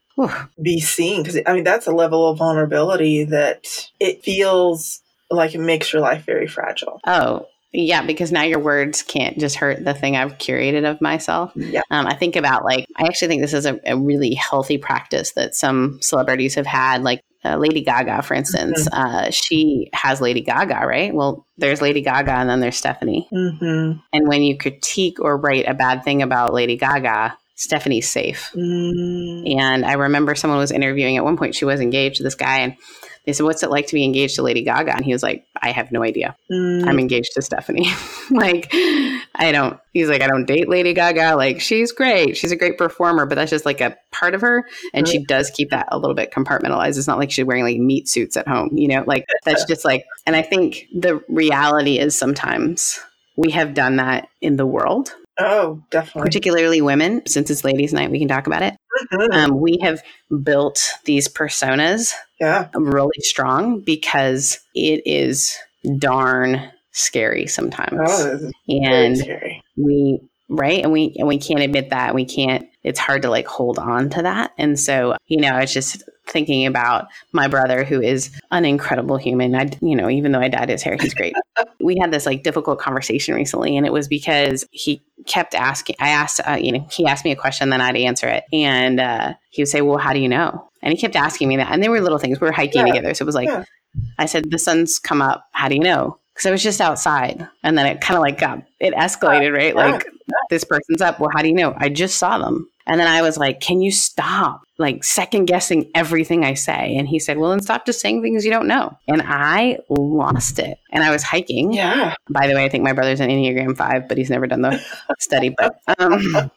A: be seen because I mean that's a level of vulnerability that it feels like it makes your life very fragile.
B: Oh, yeah, because now your words can't just hurt the thing I've curated of myself.
A: Yeah.
B: Um, I think about like, I actually think this is a, a really healthy practice that some celebrities have had. Like uh, Lady Gaga, for instance, mm-hmm. uh, she has Lady Gaga, right? Well, there's Lady Gaga and then there's Stephanie.
A: Mm-hmm.
B: And when you critique or write a bad thing about Lady Gaga, Stephanie's safe. Mm. And I remember someone was interviewing at one point, she was engaged to this guy, and they said, What's it like to be engaged to Lady Gaga? And he was like, I have no idea. Mm. I'm engaged to Stephanie. like, I don't, he's like, I don't date Lady Gaga. Like, she's great. She's a great performer, but that's just like a part of her. And right. she does keep that a little bit compartmentalized. It's not like she's wearing like meat suits at home, you know, like that's just like, and I think the reality is sometimes we have done that in the world
A: Oh, definitely.
B: Particularly women, since it's ladies' night, we can talk about it. Mm-hmm. Um, we have built these personas
A: yeah.
B: really strong because it is darn scary sometimes.
A: Oh,
B: and
A: scary.
B: we right and we and we can't admit that we can't it's hard to like hold on to that and so you know it's just thinking about my brother who is an incredible human i you know even though i dyed his hair he's great we had this like difficult conversation recently and it was because he kept asking. I asked, uh, you know, he asked me a question, then I'd answer it, and uh, he would say, "Well, how do you know?" And he kept asking me that, and they were little things. We were hiking yeah. together, so it was like, yeah. I said, "The sun's come up. How do you know?" Because I was just outside, and then it kind of like got it escalated, right? Yeah. Like this person's up. Well, how do you know? I just saw them. And then I was like, can you stop like second guessing everything I say? And he said, well, then stop just saying things you don't know. And I lost it. And I was hiking.
A: Yeah.
B: By the way, I think my brother's an Enneagram 5, but he's never done the study. But um,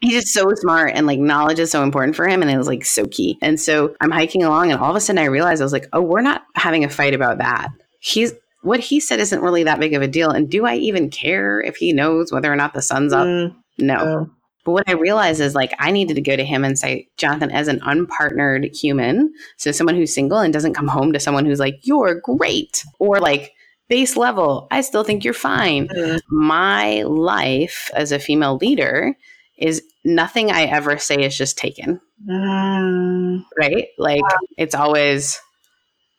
B: he's just so smart and like knowledge is so important for him. And it was like so key. And so I'm hiking along and all of a sudden I realized I was like, oh, we're not having a fight about that. He's what he said isn't really that big of a deal. And do I even care if he knows whether or not the sun's up? Mm, no. no. But what I realized is like I needed to go to him and say, Jonathan, as an unpartnered human, so someone who's single and doesn't come home to someone who's like, you're great, or like base level, I still think you're fine. Mm. My life as a female leader is nothing I ever say is just taken. Mm. Right? Like it's always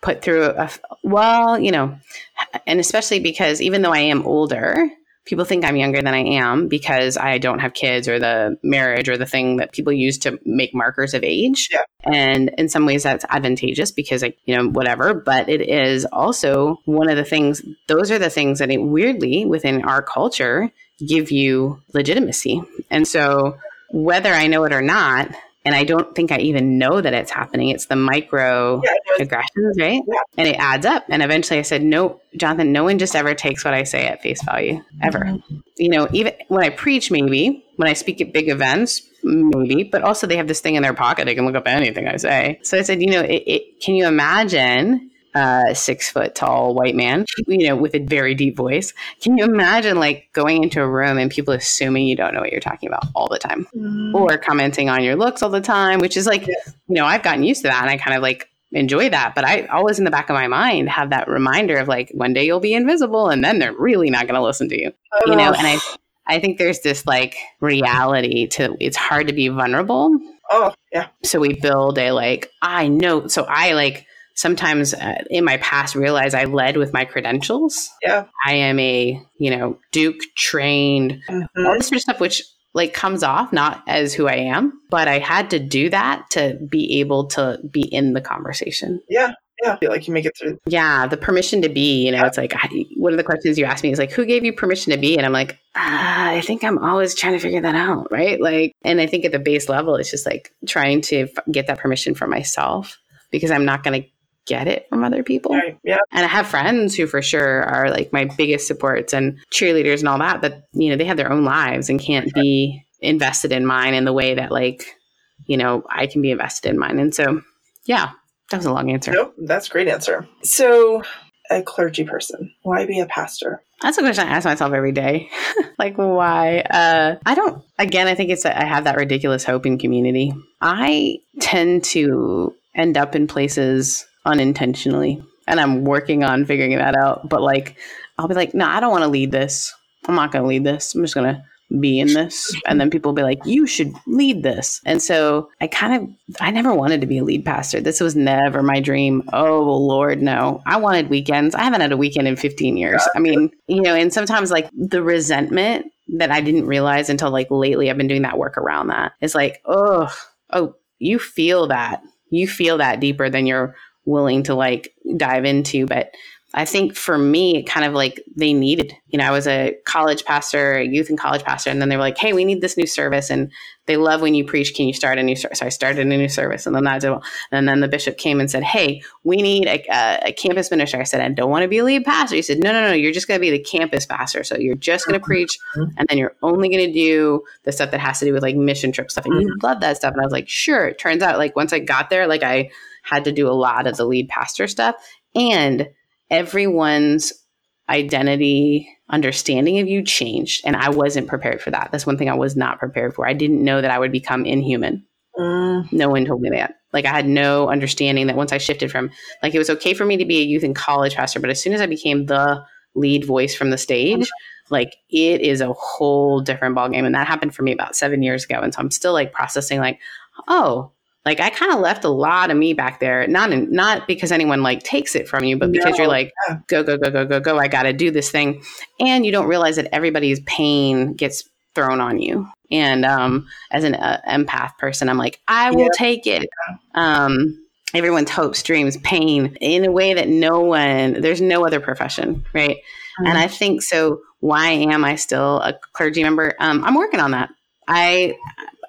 B: put through a, well, you know, and especially because even though I am older, people think I'm younger than I am because I don't have kids or the marriage or the thing that people use to make markers of age.
A: Yeah.
B: And in some ways that's advantageous because like, you know, whatever, but it is also one of the things those are the things that it, weirdly within our culture give you legitimacy. And so whether I know it or not, and I don't think I even know that it's happening. It's the micro yeah, aggressions, right? Yeah. And it adds up. And eventually I said, No, Jonathan, no one just ever takes what I say at face value, ever. Mm-hmm. You know, even when I preach, maybe, when I speak at big events, maybe, but also they have this thing in their pocket. They can look up anything I say. So I said, You know, it, it, can you imagine uh, six foot tall white man, you know, with a very deep voice. Can you imagine like going into a room and people assuming you don't know what you're talking about all the time mm. or commenting on your looks all the time, which is like, yeah. you know, I've gotten used to that and I kind of like enjoy that. But I always in the back of my mind have that reminder of like one day you'll be invisible and then they're really not going to listen to you, oh. you know, and I, I think there's this like reality to it's hard to be vulnerable.
A: Oh, yeah.
B: So we build a like, I know. So I like, sometimes uh, in my past realize I led with my credentials.
A: Yeah.
B: I am a, you know, Duke trained, mm-hmm. all this sort of stuff, which like comes off not as who I am, but I had to do that to be able to be in the conversation.
A: Yeah. Yeah, I feel like you make it through.
B: Yeah, the permission to be, you know, yeah. it's like one of the questions you ask me is like, who gave you permission to be? And I'm like, ah, I think I'm always trying to figure that out, right? Like, and I think at the base level, it's just like trying to f- get that permission for myself because I'm not going to get it from other people.
A: Right. Yeah.
B: And I have friends who for sure are like my biggest supports and cheerleaders and all that, but you know, they have their own lives and can't be invested in mine in the way that like, you know, I can be invested in mine. And so, yeah, that was a long answer.
A: Nope, that's a great answer. So, a clergy person, why be a pastor?
B: That's a question I ask myself every day. like, why? Uh, I don't, again, I think it's, that I have that ridiculous hope in community. I tend to end up in places unintentionally. And I'm working on figuring that out. But like, I'll be like, no, I don't want to lead this. I'm not going to lead this. I'm just going to be in this. And then people will be like, you should lead this. And so I kind of, I never wanted to be a lead pastor. This was never my dream. Oh, Lord, no. I wanted weekends. I haven't had a weekend in 15 years. I mean, you know, and sometimes like the resentment that I didn't realize until like lately, I've been doing that work around that. It's like, oh, oh, you feel that. You feel that deeper than you're willing to like dive into. But I think for me, kind of like they needed, you know, I was a college pastor, a youth and college pastor, and then they were like, hey, we need this new service. And they love when you preach. Can you start a new service? So I started a new service. And then I did, well. and then the bishop came and said, hey, we need a, a, a campus minister. I said, I don't want to be a lead pastor. He said, no, no, no, you're just going to be the campus pastor. So you're just going to preach, and then you're only going to do the stuff that has to do with like mission trip stuff. And you mm-hmm. love that stuff. And I was like, sure. It turns out, like, once I got there, like, I, had to do a lot of the lead pastor stuff. And everyone's identity understanding of you changed. And I wasn't prepared for that. That's one thing I was not prepared for. I didn't know that I would become inhuman. Mm. No one told me that. Like I had no understanding that once I shifted from like it was okay for me to be a youth and college pastor, but as soon as I became the lead voice from the stage, like it is a whole different ballgame. And that happened for me about seven years ago. And so I'm still like processing like, oh, like I kind of left a lot of me back there. Not in, not because anyone like takes it from you, but because no. you're like, go, go, go, go, go, go. I got to do this thing, and you don't realize that everybody's pain gets thrown on you. And um, as an uh, empath person, I'm like, I will yeah. take it. Um, everyone's hopes, dreams, pain in a way that no one, there's no other profession, right? Mm-hmm. And I think so. Why am I still a clergy member? Um, I'm working on that. I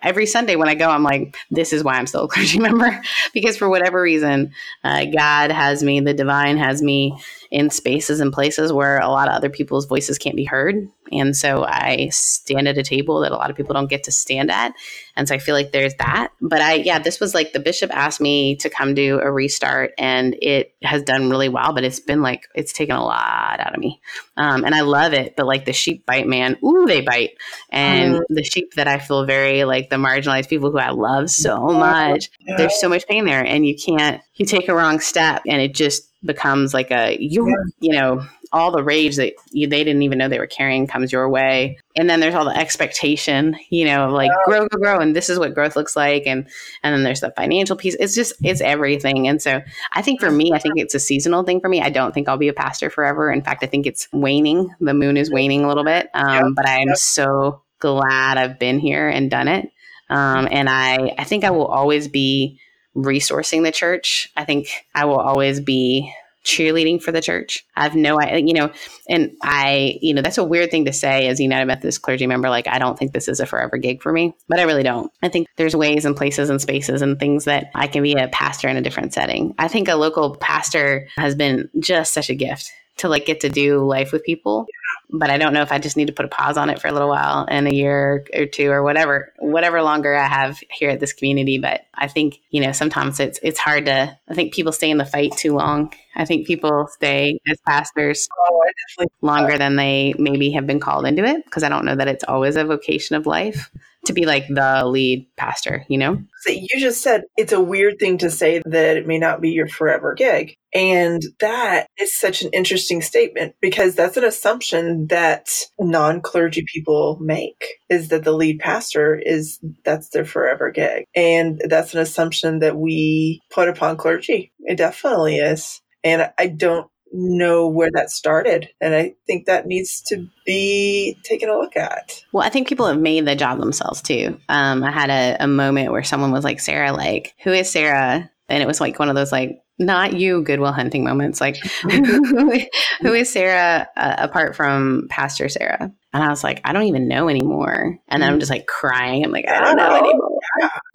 B: every Sunday when I go, I'm like, this is why I'm still a clergy member. Because for whatever reason, uh, God has me, the divine has me in spaces and places where a lot of other people's voices can't be heard. And so I stand at a table that a lot of people don't get to stand at. And so I feel like there's that. But I, yeah, this was like the bishop asked me to come do a restart and it has done really well, but it's been like, it's taken a lot out of me. Um, and I love it. But like the sheep bite, man, ooh, they bite. And mm. the sheep that I feel very like the marginalized people who I love so much, yeah. there's so much pain there. And you can't, you take a wrong step and it just becomes like a you yeah. you know all the rage that you, they didn't even know they were carrying comes your way. And then there's all the expectation you know like yeah. grow grow grow and this is what growth looks like. And and then there's the financial piece. It's just it's everything. And so i think for me i think it's a seasonal thing for me. I don't think i'll be a pastor forever. In fact i think it's waning. The moon is waning a little bit. Um, yeah. but i'm so glad i've been here and done it. Um, and i i think i will always be resourcing the church. I think I will always be cheerleading for the church. I have no, I, you know, and I, you know, that's a weird thing to say as a United Methodist clergy member. Like, I don't think this is a forever gig for me, but I really don't. I think there's ways and places and spaces and things that I can be a pastor in a different setting. I think a local pastor has been just such a gift to like get to do life with people but I don't know if I just need to put a pause on it for a little while and a year or two or whatever, whatever longer I have here at this community. But I think, you know, sometimes it's, it's hard to, I think people stay in the fight too long. I think people stay as pastors oh, longer than they maybe have been called into it because I don't know that it's always a vocation of life to be like the lead pastor, you know?
A: So you just said it's a weird thing to say that it may not be your forever gig. And that is such an interesting statement because that's an assumption that non clergy people make is that the lead pastor is that's their forever gig. And that's an assumption that we put upon clergy. It definitely is. And I don't know where that started. And I think that needs to be taken a look at.
B: Well, I think people have made the job themselves too. Um, I had a, a moment where someone was like, Sarah, like, who is Sarah? And it was like one of those like not you goodwill hunting moments like who is sarah uh, apart from pastor sarah and i was like i don't even know anymore and then i'm just like crying i'm like i don't know anymore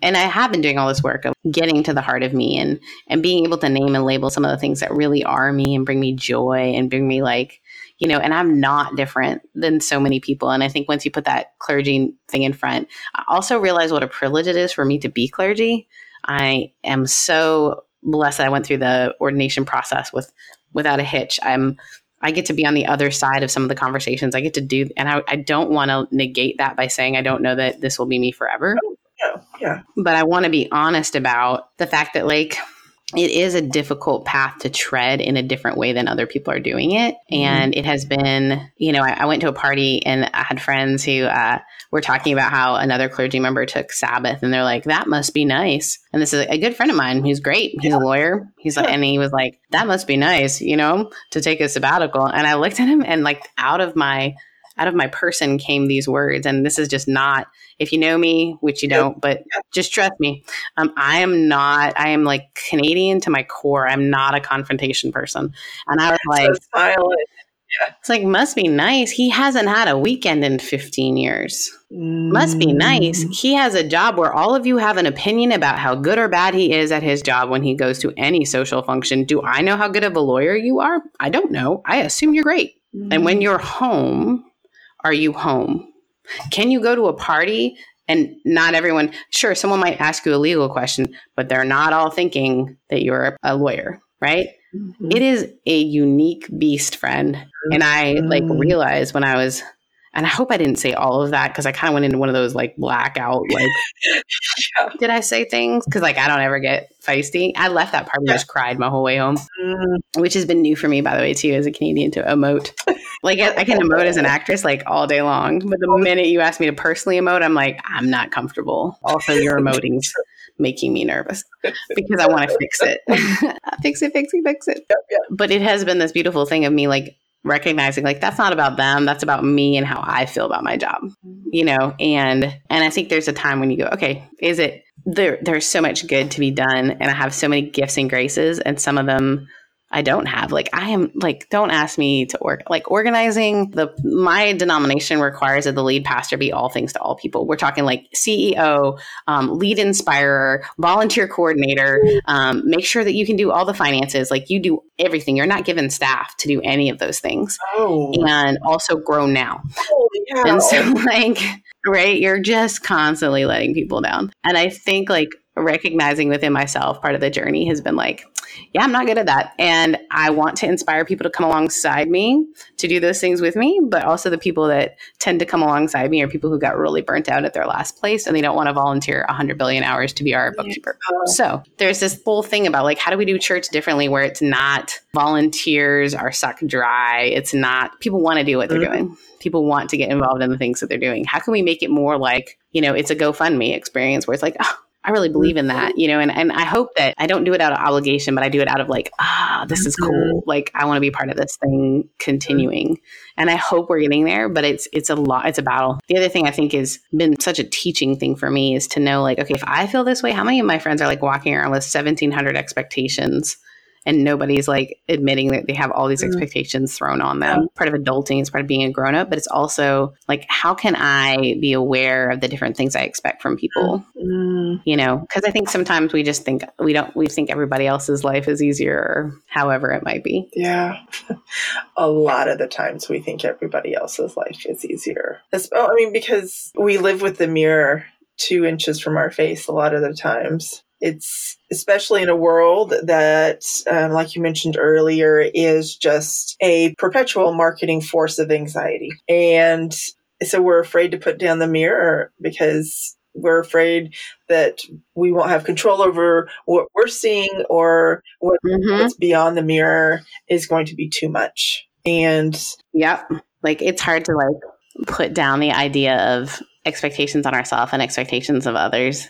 B: and i have been doing all this work of getting to the heart of me and and being able to name and label some of the things that really are me and bring me joy and bring me like you know, and I'm not different than so many people. And I think once you put that clergy thing in front, I also realize what a privilege it is for me to be clergy. I am so blessed that I went through the ordination process with without a hitch. I'm I get to be on the other side of some of the conversations. I get to do, and I, I don't want to negate that by saying I don't know that this will be me forever.
A: Yeah, yeah.
B: But I want to be honest about the fact that, like, it is a difficult path to tread in a different way than other people are doing it. Mm-hmm. And it has been, you know, I, I, went to a party and I had friends who uh, were talking about how another clergy member took Sabbath and they're like, that must be nice. And this is a good friend of mine who's great. He's yeah. a lawyer. He's like, and he was like, that must be nice, you know, to take a sabbatical. And I looked at him and like out of my, out of my person came these words. And this is just not, if you know me, which you don't, but just trust me. Um, I am not, I am like Canadian to my core. I'm not a confrontation person. And I was like, so yeah. It's like, must be nice. He hasn't had a weekend in 15 years. Mm. Must be nice. Mm. He has a job where all of you have an opinion about how good or bad he is at his job when he goes to any social function. Do I know how good of a lawyer you are? I don't know. I assume you're great. Mm. And when mm. you're home, are you home? Can you go to a party and not everyone, sure, someone might ask you a legal question, but they're not all thinking that you're a lawyer, right? Mm-hmm. It is a unique beast, friend. And I like mm-hmm. realized when I was and I hope I didn't say all of that because I kind of went into one of those like blackout, like, yeah. did I say things? Because like I don't ever get feisty. I left that part and yeah. just cried my whole way home, mm. which has been new for me, by the way, too, as a Canadian to emote. like I, I can emote as an actress like all day long, but the minute you ask me to personally emote, I'm like, I'm not comfortable. Also, your emoting's making me nervous because I want to fix it. fix it, fix it, fix it. But it has been this beautiful thing of me like recognizing like that's not about them that's about me and how i feel about my job mm-hmm. you know? And and i think there's a time when you go okay is it there there's so much good to be done and i have so many gifts and graces and some of them I don't have. Like I am like don't ask me to work like organizing the my denomination requires that the lead pastor be all things to all people. We're talking like CEO, um, lead inspirer, volunteer coordinator, um, make sure that you can do all the finances. Like you do everything. You're not given staff to do any of those things.
A: Oh.
B: And also grow now. And so like right, you're just constantly letting people down. And I think like recognizing within myself part of the journey has been like yeah, I'm not good at that. And I want to inspire people to come alongside me to do those things with me. But also, the people that tend to come alongside me are people who got really burnt out at their last place and they don't want to volunteer 100 billion hours to be our bookkeeper. So, there's this whole thing about like, how do we do church differently where it's not volunteers are sucked dry? It's not people want to do what they're mm-hmm. doing. People want to get involved in the things that they're doing. How can we make it more like, you know, it's a GoFundMe experience where it's like, oh, I really believe in that, you know, and, and I hope that I don't do it out of obligation, but I do it out of like, ah, this is cool. Mm-hmm. Like I want to be part of this thing continuing. And I hope we're getting there, but it's it's a lot, it's a battle. The other thing I think has been such a teaching thing for me is to know like, okay, if I feel this way, how many of my friends are like walking around with 1700 expectations and nobody's like admitting that they have all these mm. expectations thrown on them. Part of adulting is part of being a grown up, but it's also like, how can I be aware of the different things I expect from people? Mm. You know, because I think sometimes we just think we don't, we think everybody else's life is easier, however it might be.
A: Yeah. a lot of the times we think everybody else's life is easier. Well, I mean, because we live with the mirror two inches from our face a lot of the times. It's especially in a world that, um, like you mentioned earlier, is just a perpetual marketing force of anxiety. And so we're afraid to put down the mirror because we're afraid that we won't have control over what we're seeing or what, mm-hmm. what's beyond the mirror is going to be too much. And
B: yep, like it's hard to like put down the idea of expectations on ourselves and expectations of others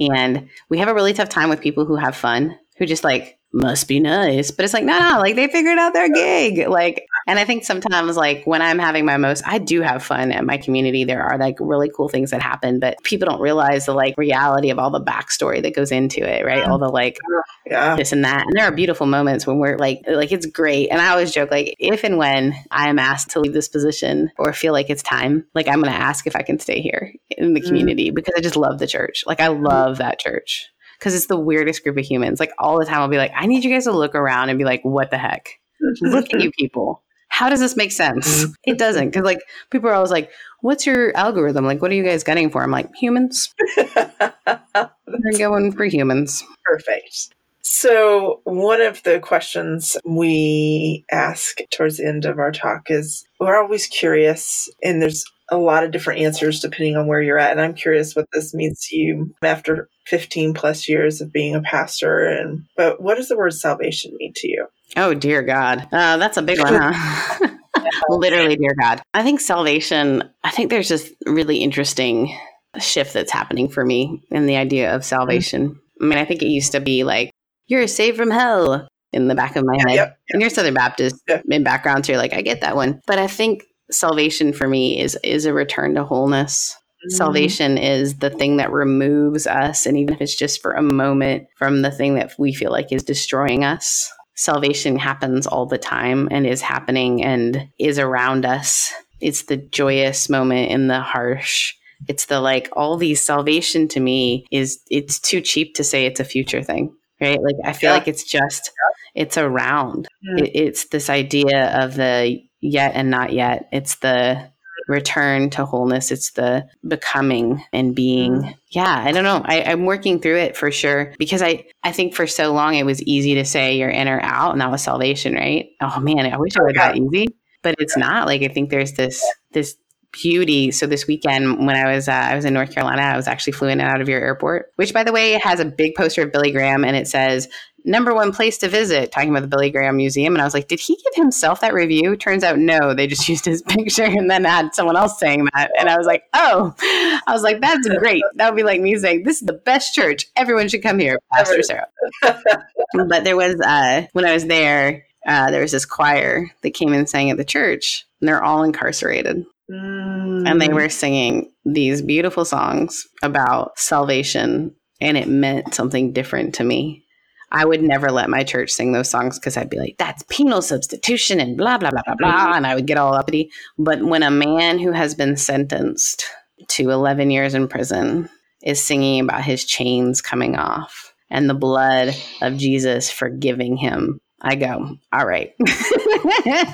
B: and we have a really tough time with people who have fun, who just like must be nice. But it's like, no, no, like they figured out their gig. Like, and I think sometimes, like, when I'm having my most, I do have fun at my community. There are like really cool things that happen, but people don't realize the like reality of all the backstory that goes into it, right? All the like yeah. this and that. And there are beautiful moments when we're like, like it's great. And I always joke, like, if and when I am asked to leave this position or feel like it's time, like, I'm going to ask if I can stay here in the mm. community because I just love the church. Like, I love that church because it's the weirdest group of humans. Like all the time, I'll be like, I need you guys to look around and be like, what the heck? look at you people. How does this make sense? It doesn't. Because like people are always like, what's your algorithm? Like, what are you guys getting for? I'm like, humans. We're going for humans.
A: Perfect. So, one of the questions we ask towards the end of our talk is we're always curious, and there's a lot of different answers depending on where you're at. And I'm curious what this means to you after 15 plus years of being a pastor. And but what does the word salvation mean to you?
B: Oh dear God, uh, that's a big one, huh? Literally, dear God. I think salvation. I think there's this really interesting shift that's happening for me in the idea of salvation. Mm-hmm. I mean, I think it used to be like you're saved from hell in the back of my head. Yep, yep. And you're Southern Baptist in background, so you're like, I get that one. But I think salvation for me is is a return to wholeness. Mm-hmm. Salvation is the thing that removes us, and even if it's just for a moment, from the thing that we feel like is destroying us. Salvation happens all the time and is happening and is around us. It's the joyous moment in the harsh. It's the like all these salvation to me is it's too cheap to say it's a future thing, right? Like I feel yeah. like it's just it's around. Mm. It, it's this idea of the yet and not yet. It's the return to wholeness. It's the becoming and being. Mm. Yeah, I don't know. I, am working through it for sure because I, I think for so long it was easy to say you're in or out and that was salvation, right? Oh man, I wish it were that easy, but it's not. Like I think there's this this beauty. So this weekend when I was uh, I was in North Carolina, I was actually flew in and out of your airport, which by the way has a big poster of Billy Graham and it says number one place to visit, talking about the Billy Graham Museum. And I was like, did he give himself that review? Turns out, no, they just used his picture and then had someone else saying that. And I was like, oh, I was like, that's great. That would be like me saying, this is the best church. Everyone should come here, Pastor Sarah. but there was, uh, when I was there, uh, there was this choir that came and sang at the church, and they're all incarcerated.
A: Mm.
B: And they were singing these beautiful songs about salvation, and it meant something different to me. I would never let my church sing those songs because I'd be like, that's penal substitution and blah, blah, blah, blah, blah. And I would get all uppity. But when a man who has been sentenced to 11 years in prison is singing about his chains coming off and the blood of Jesus forgiving him, I go, all right,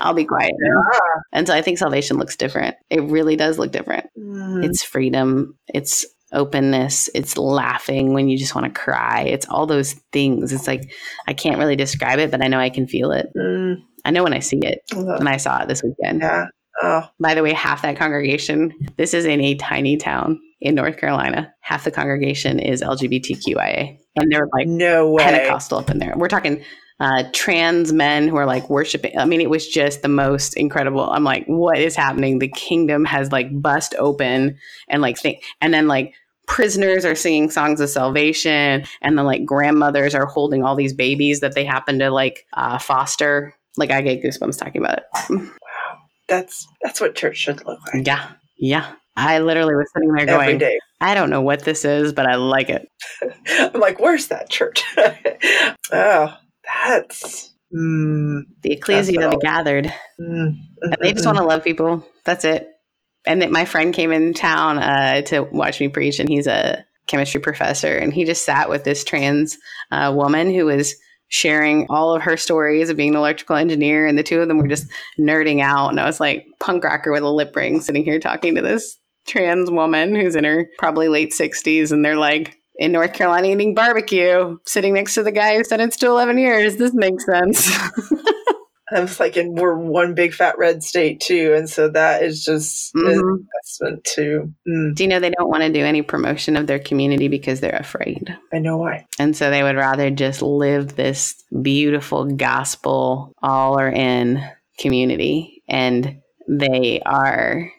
B: I'll be quiet. now."
A: Yeah.
B: And so I think salvation looks different. It really does look different.
A: Mm.
B: It's freedom, it's openness, it's laughing when you just want to cry. It's all those things. It's like I can't really describe it, but I know I can feel it.
A: Mm.
B: I know when I see it. And I saw it this weekend.
A: Yeah. Oh,
B: By the way, half that congregation, this is in a tiny town in North Carolina. Half the congregation is LGBTQIA. And they're like
A: no way.
B: Pentecostal up in there. We're talking uh, trans men who are like worshiping. I mean, it was just the most incredible. I'm like, what is happening? The kingdom has like bust open and like think, and then like prisoners are singing songs of salvation, and then like grandmothers are holding all these babies that they happen to like uh, foster. Like I get goosebumps talking about it.
A: Wow, that's that's what church should look like
B: Yeah, yeah. I literally was sitting there
A: every
B: going,
A: day.
B: I don't know what this is, but I like it.
A: I'm like, where's that church? oh, that's. Mm,
B: The ecclesia,
A: That's
B: the gathered.
A: mm,
B: And they just want to love people. That's it. And that my friend came in town uh, to watch me preach, and he's a chemistry professor, and he just sat with this trans uh, woman who was sharing all of her stories of being an electrical engineer, and the two of them were just nerding out. And I was like, punk rocker with a lip ring, sitting here talking to this trans woman who's in her probably late sixties, and they're like. In North Carolina, eating barbecue, sitting next to the guy who sentenced to 11 years. This makes sense.
A: I was like, and we're one big fat red state too, and so that is just an
B: Mhm.
A: investment too. Mm,
B: Do you know they don't want to do any promotion of their community because they're afraid?
A: I know why.
B: And so they would rather just live this beautiful gospel all are in community. And they are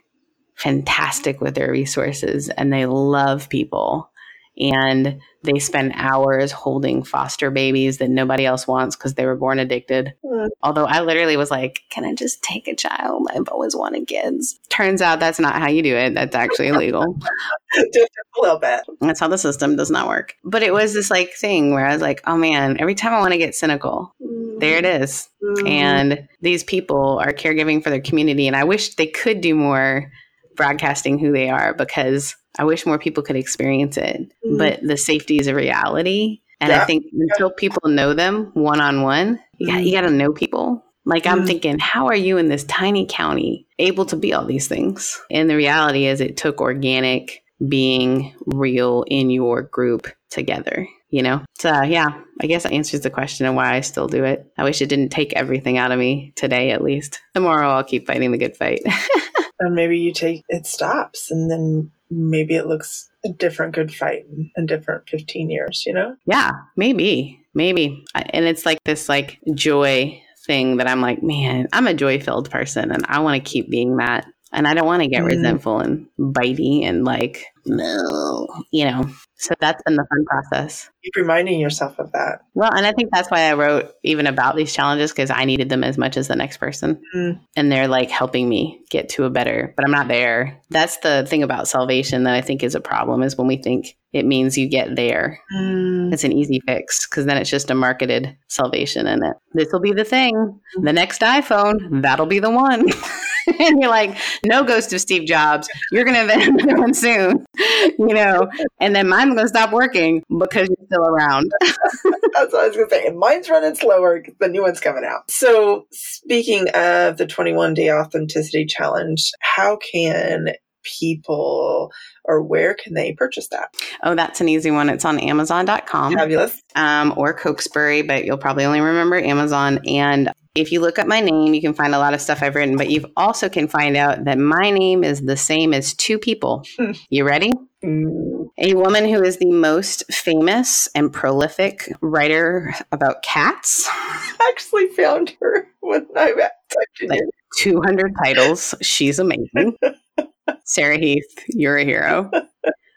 B: fantastic with their resources and they love people. And they spend hours holding foster babies that nobody else wants because they were born addicted.
A: Mm.
B: Although I literally was like, can I just take a child? I've always wanted kids. Turns out that's not how you do it. That's actually illegal.
A: Just a little bit.
B: That's how the system does not work. But it was this like thing where I was like, oh man, every time I want to get cynical, there it is.
A: Mm.
B: And these people are caregiving for their community. And I wish they could do more broadcasting who they are because I wish more people could experience it.
A: Mhm.
B: But the safety is a reality. And I think until people know them one on one, you got you got to know people. Like I'm
A: Mhm.
B: thinking, how are you in this tiny county able to be all these things? And the reality is, it took organic being real in your group together. You know, so yeah, I guess that answers the question of why I still do it. I wish it didn't take everything out of me today, at least. Tomorrow, I'll keep fighting the good fight.
A: and maybe you take it stops, and then maybe it looks a different good fight in a different 15 years. You know?
B: Yeah, maybe, maybe. And it's like this like joy thing that I'm like, man, I'm a joy filled person and I want to keep being that. And I don't want to get
A: Mhm.
B: resentful and bitey and like, no, you know. So that's been the fun process.
A: Keep reminding yourself of that.
B: Well, and I think that's why I wrote even about these challenges because I needed them as much as the next person.
A: Mm.
B: And they're like helping me get to a better, but I'm not there. That's the thing about salvation that I think is a problem is when we think it means you get there.
A: Mm.
B: It's an easy fix because then it's just a marketed salvation in it. This will be the thing. The next iPhone, that'll be the one. and you're like, no ghost of Steve Jobs. You're going to invent another one soon, you know, and then mine's going to stop working because you're still around.
A: That's what I was going to say. And mine's running slower the new one's coming out. So, speaking of the 21 day authenticity challenge, how can people or where can they purchase that?
B: Oh, that's an easy one. It's on Amazon.com.
A: Fabulous.
B: um, or Cokesbury, but you'll probably only remember Amazon. And if you look up my name, you can find a lot of stuff I've written, but you also can find out that my name is the same as two people.
A: Hmm.
B: You ready?
A: Mm.
B: A woman who is the most famous and prolific writer about cats,
A: I actually found her when I typed
B: Like- 200 titles. She's amazing. Sarah Heath, you're a hero.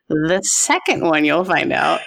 B: The second one you'll find out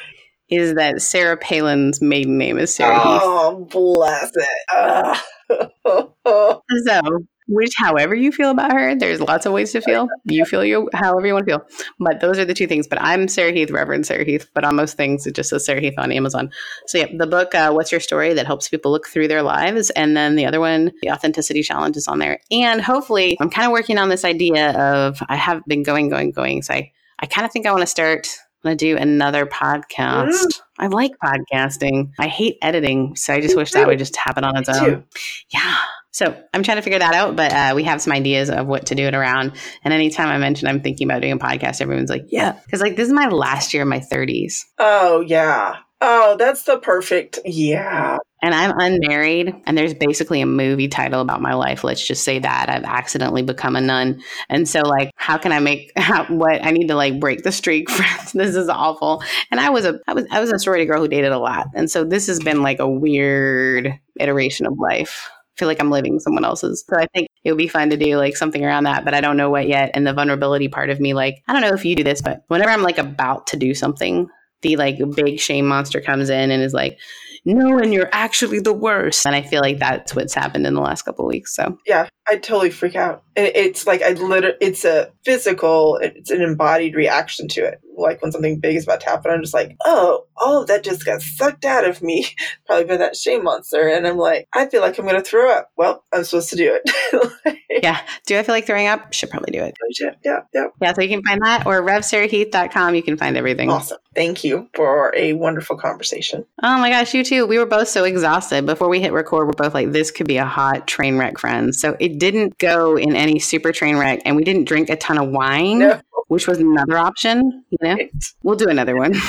B: is that Sarah Palin's maiden name is Sarah
A: oh, Heath. bless it.
B: so, which, however you feel about her, there's lots of ways to feel. You feel you however you want to feel. But those are the two things. But I'm Sarah Heath, Reverend Sarah Heath. But on most things, it just says Sarah Heath on Amazon. So yeah, the book uh, "What's Your Story" that helps people look through their lives, and then the other one, the Authenticity Challenge, is on there. And hopefully, I'm kind of working on this idea of I have been going, going, going. So I, I kind of think I want to start I'm gonna do another podcast. Mm. I like podcasting. I hate editing, so I just wish that would just happen on its own. Yeah. So I'm trying to figure that out, but uh, we have some ideas of what to do it around. And anytime I mention I'm thinking about doing a podcast, everyone's like, "Yeah," because like this is my last year of my 30s.
A: Oh yeah. Oh, that's the perfect. Yeah.
B: And I'm unmarried, and there's basically a movie title about my life. Let's just say that I've accidentally become a nun. And so, like, how can I make how, what I need to like break the streak? Friends, this is awful. And I was a I was I was a sorority girl who dated a lot, and so this has been like a weird iteration of life. I feel like I'm living someone else's. So I think it would be fun to do like something around that, but I don't know what yet. And the vulnerability part of me, like, I don't know if you do this, but whenever I'm like about to do something, the like big shame monster comes in and is like, no, and you're actually the worst. And I feel like that's what's happened in the last couple weeks. So
A: yeah, I totally freak out. It's like I literally, it's a physical, it's an embodied reaction to it. Like when something big is about to happen, I'm just like, oh, all of that just got sucked out of me, probably by that shame monster. And I'm like, I feel like I'm going to throw up. Well, I'm supposed to do it.
B: like, yeah. Do I feel like throwing up? Should probably do it.
A: Oh, yeah, yeah, yeah.
B: Yeah, so you can find that or revsarahheath.com. You can find everything.
A: Awesome. Thank you for a wonderful conversation.
B: Oh my gosh, you too. We were both so exhausted. Before we hit record, we're both like, this could be a hot train wreck, friends. So it didn't go in any super train wreck, and we didn't drink a ton of wine, no. which was another option. You know, right. we'll do another one.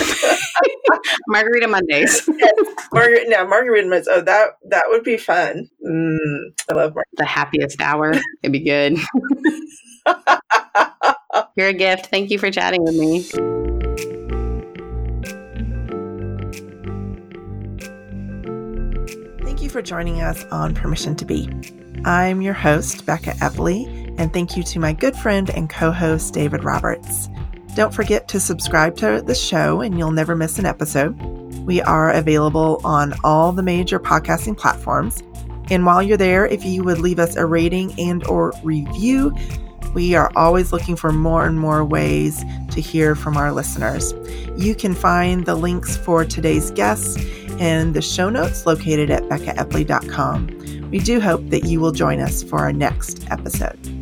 B: Margarita Mondays.
A: yes. Margarita, no, Margarita Mondays. Oh, that that would be fun. Mm, I love
B: margarita. the happiest hour. It'd be good. You're a gift. Thank you for chatting with me.
A: Thank you for joining us on Permission to Be. I'm your host, Becca Epley, and thank you to my good friend and co host, David Roberts. Don't forget to subscribe to the show, and you'll never miss an episode. We are available on all the major podcasting platforms. And while you're there, if you would leave us a rating and or review, we are always looking for more and more ways to hear from our listeners. You can find the links for today's guests and the show notes located at beccaepley.com. We do hope that you will join us for our next episode.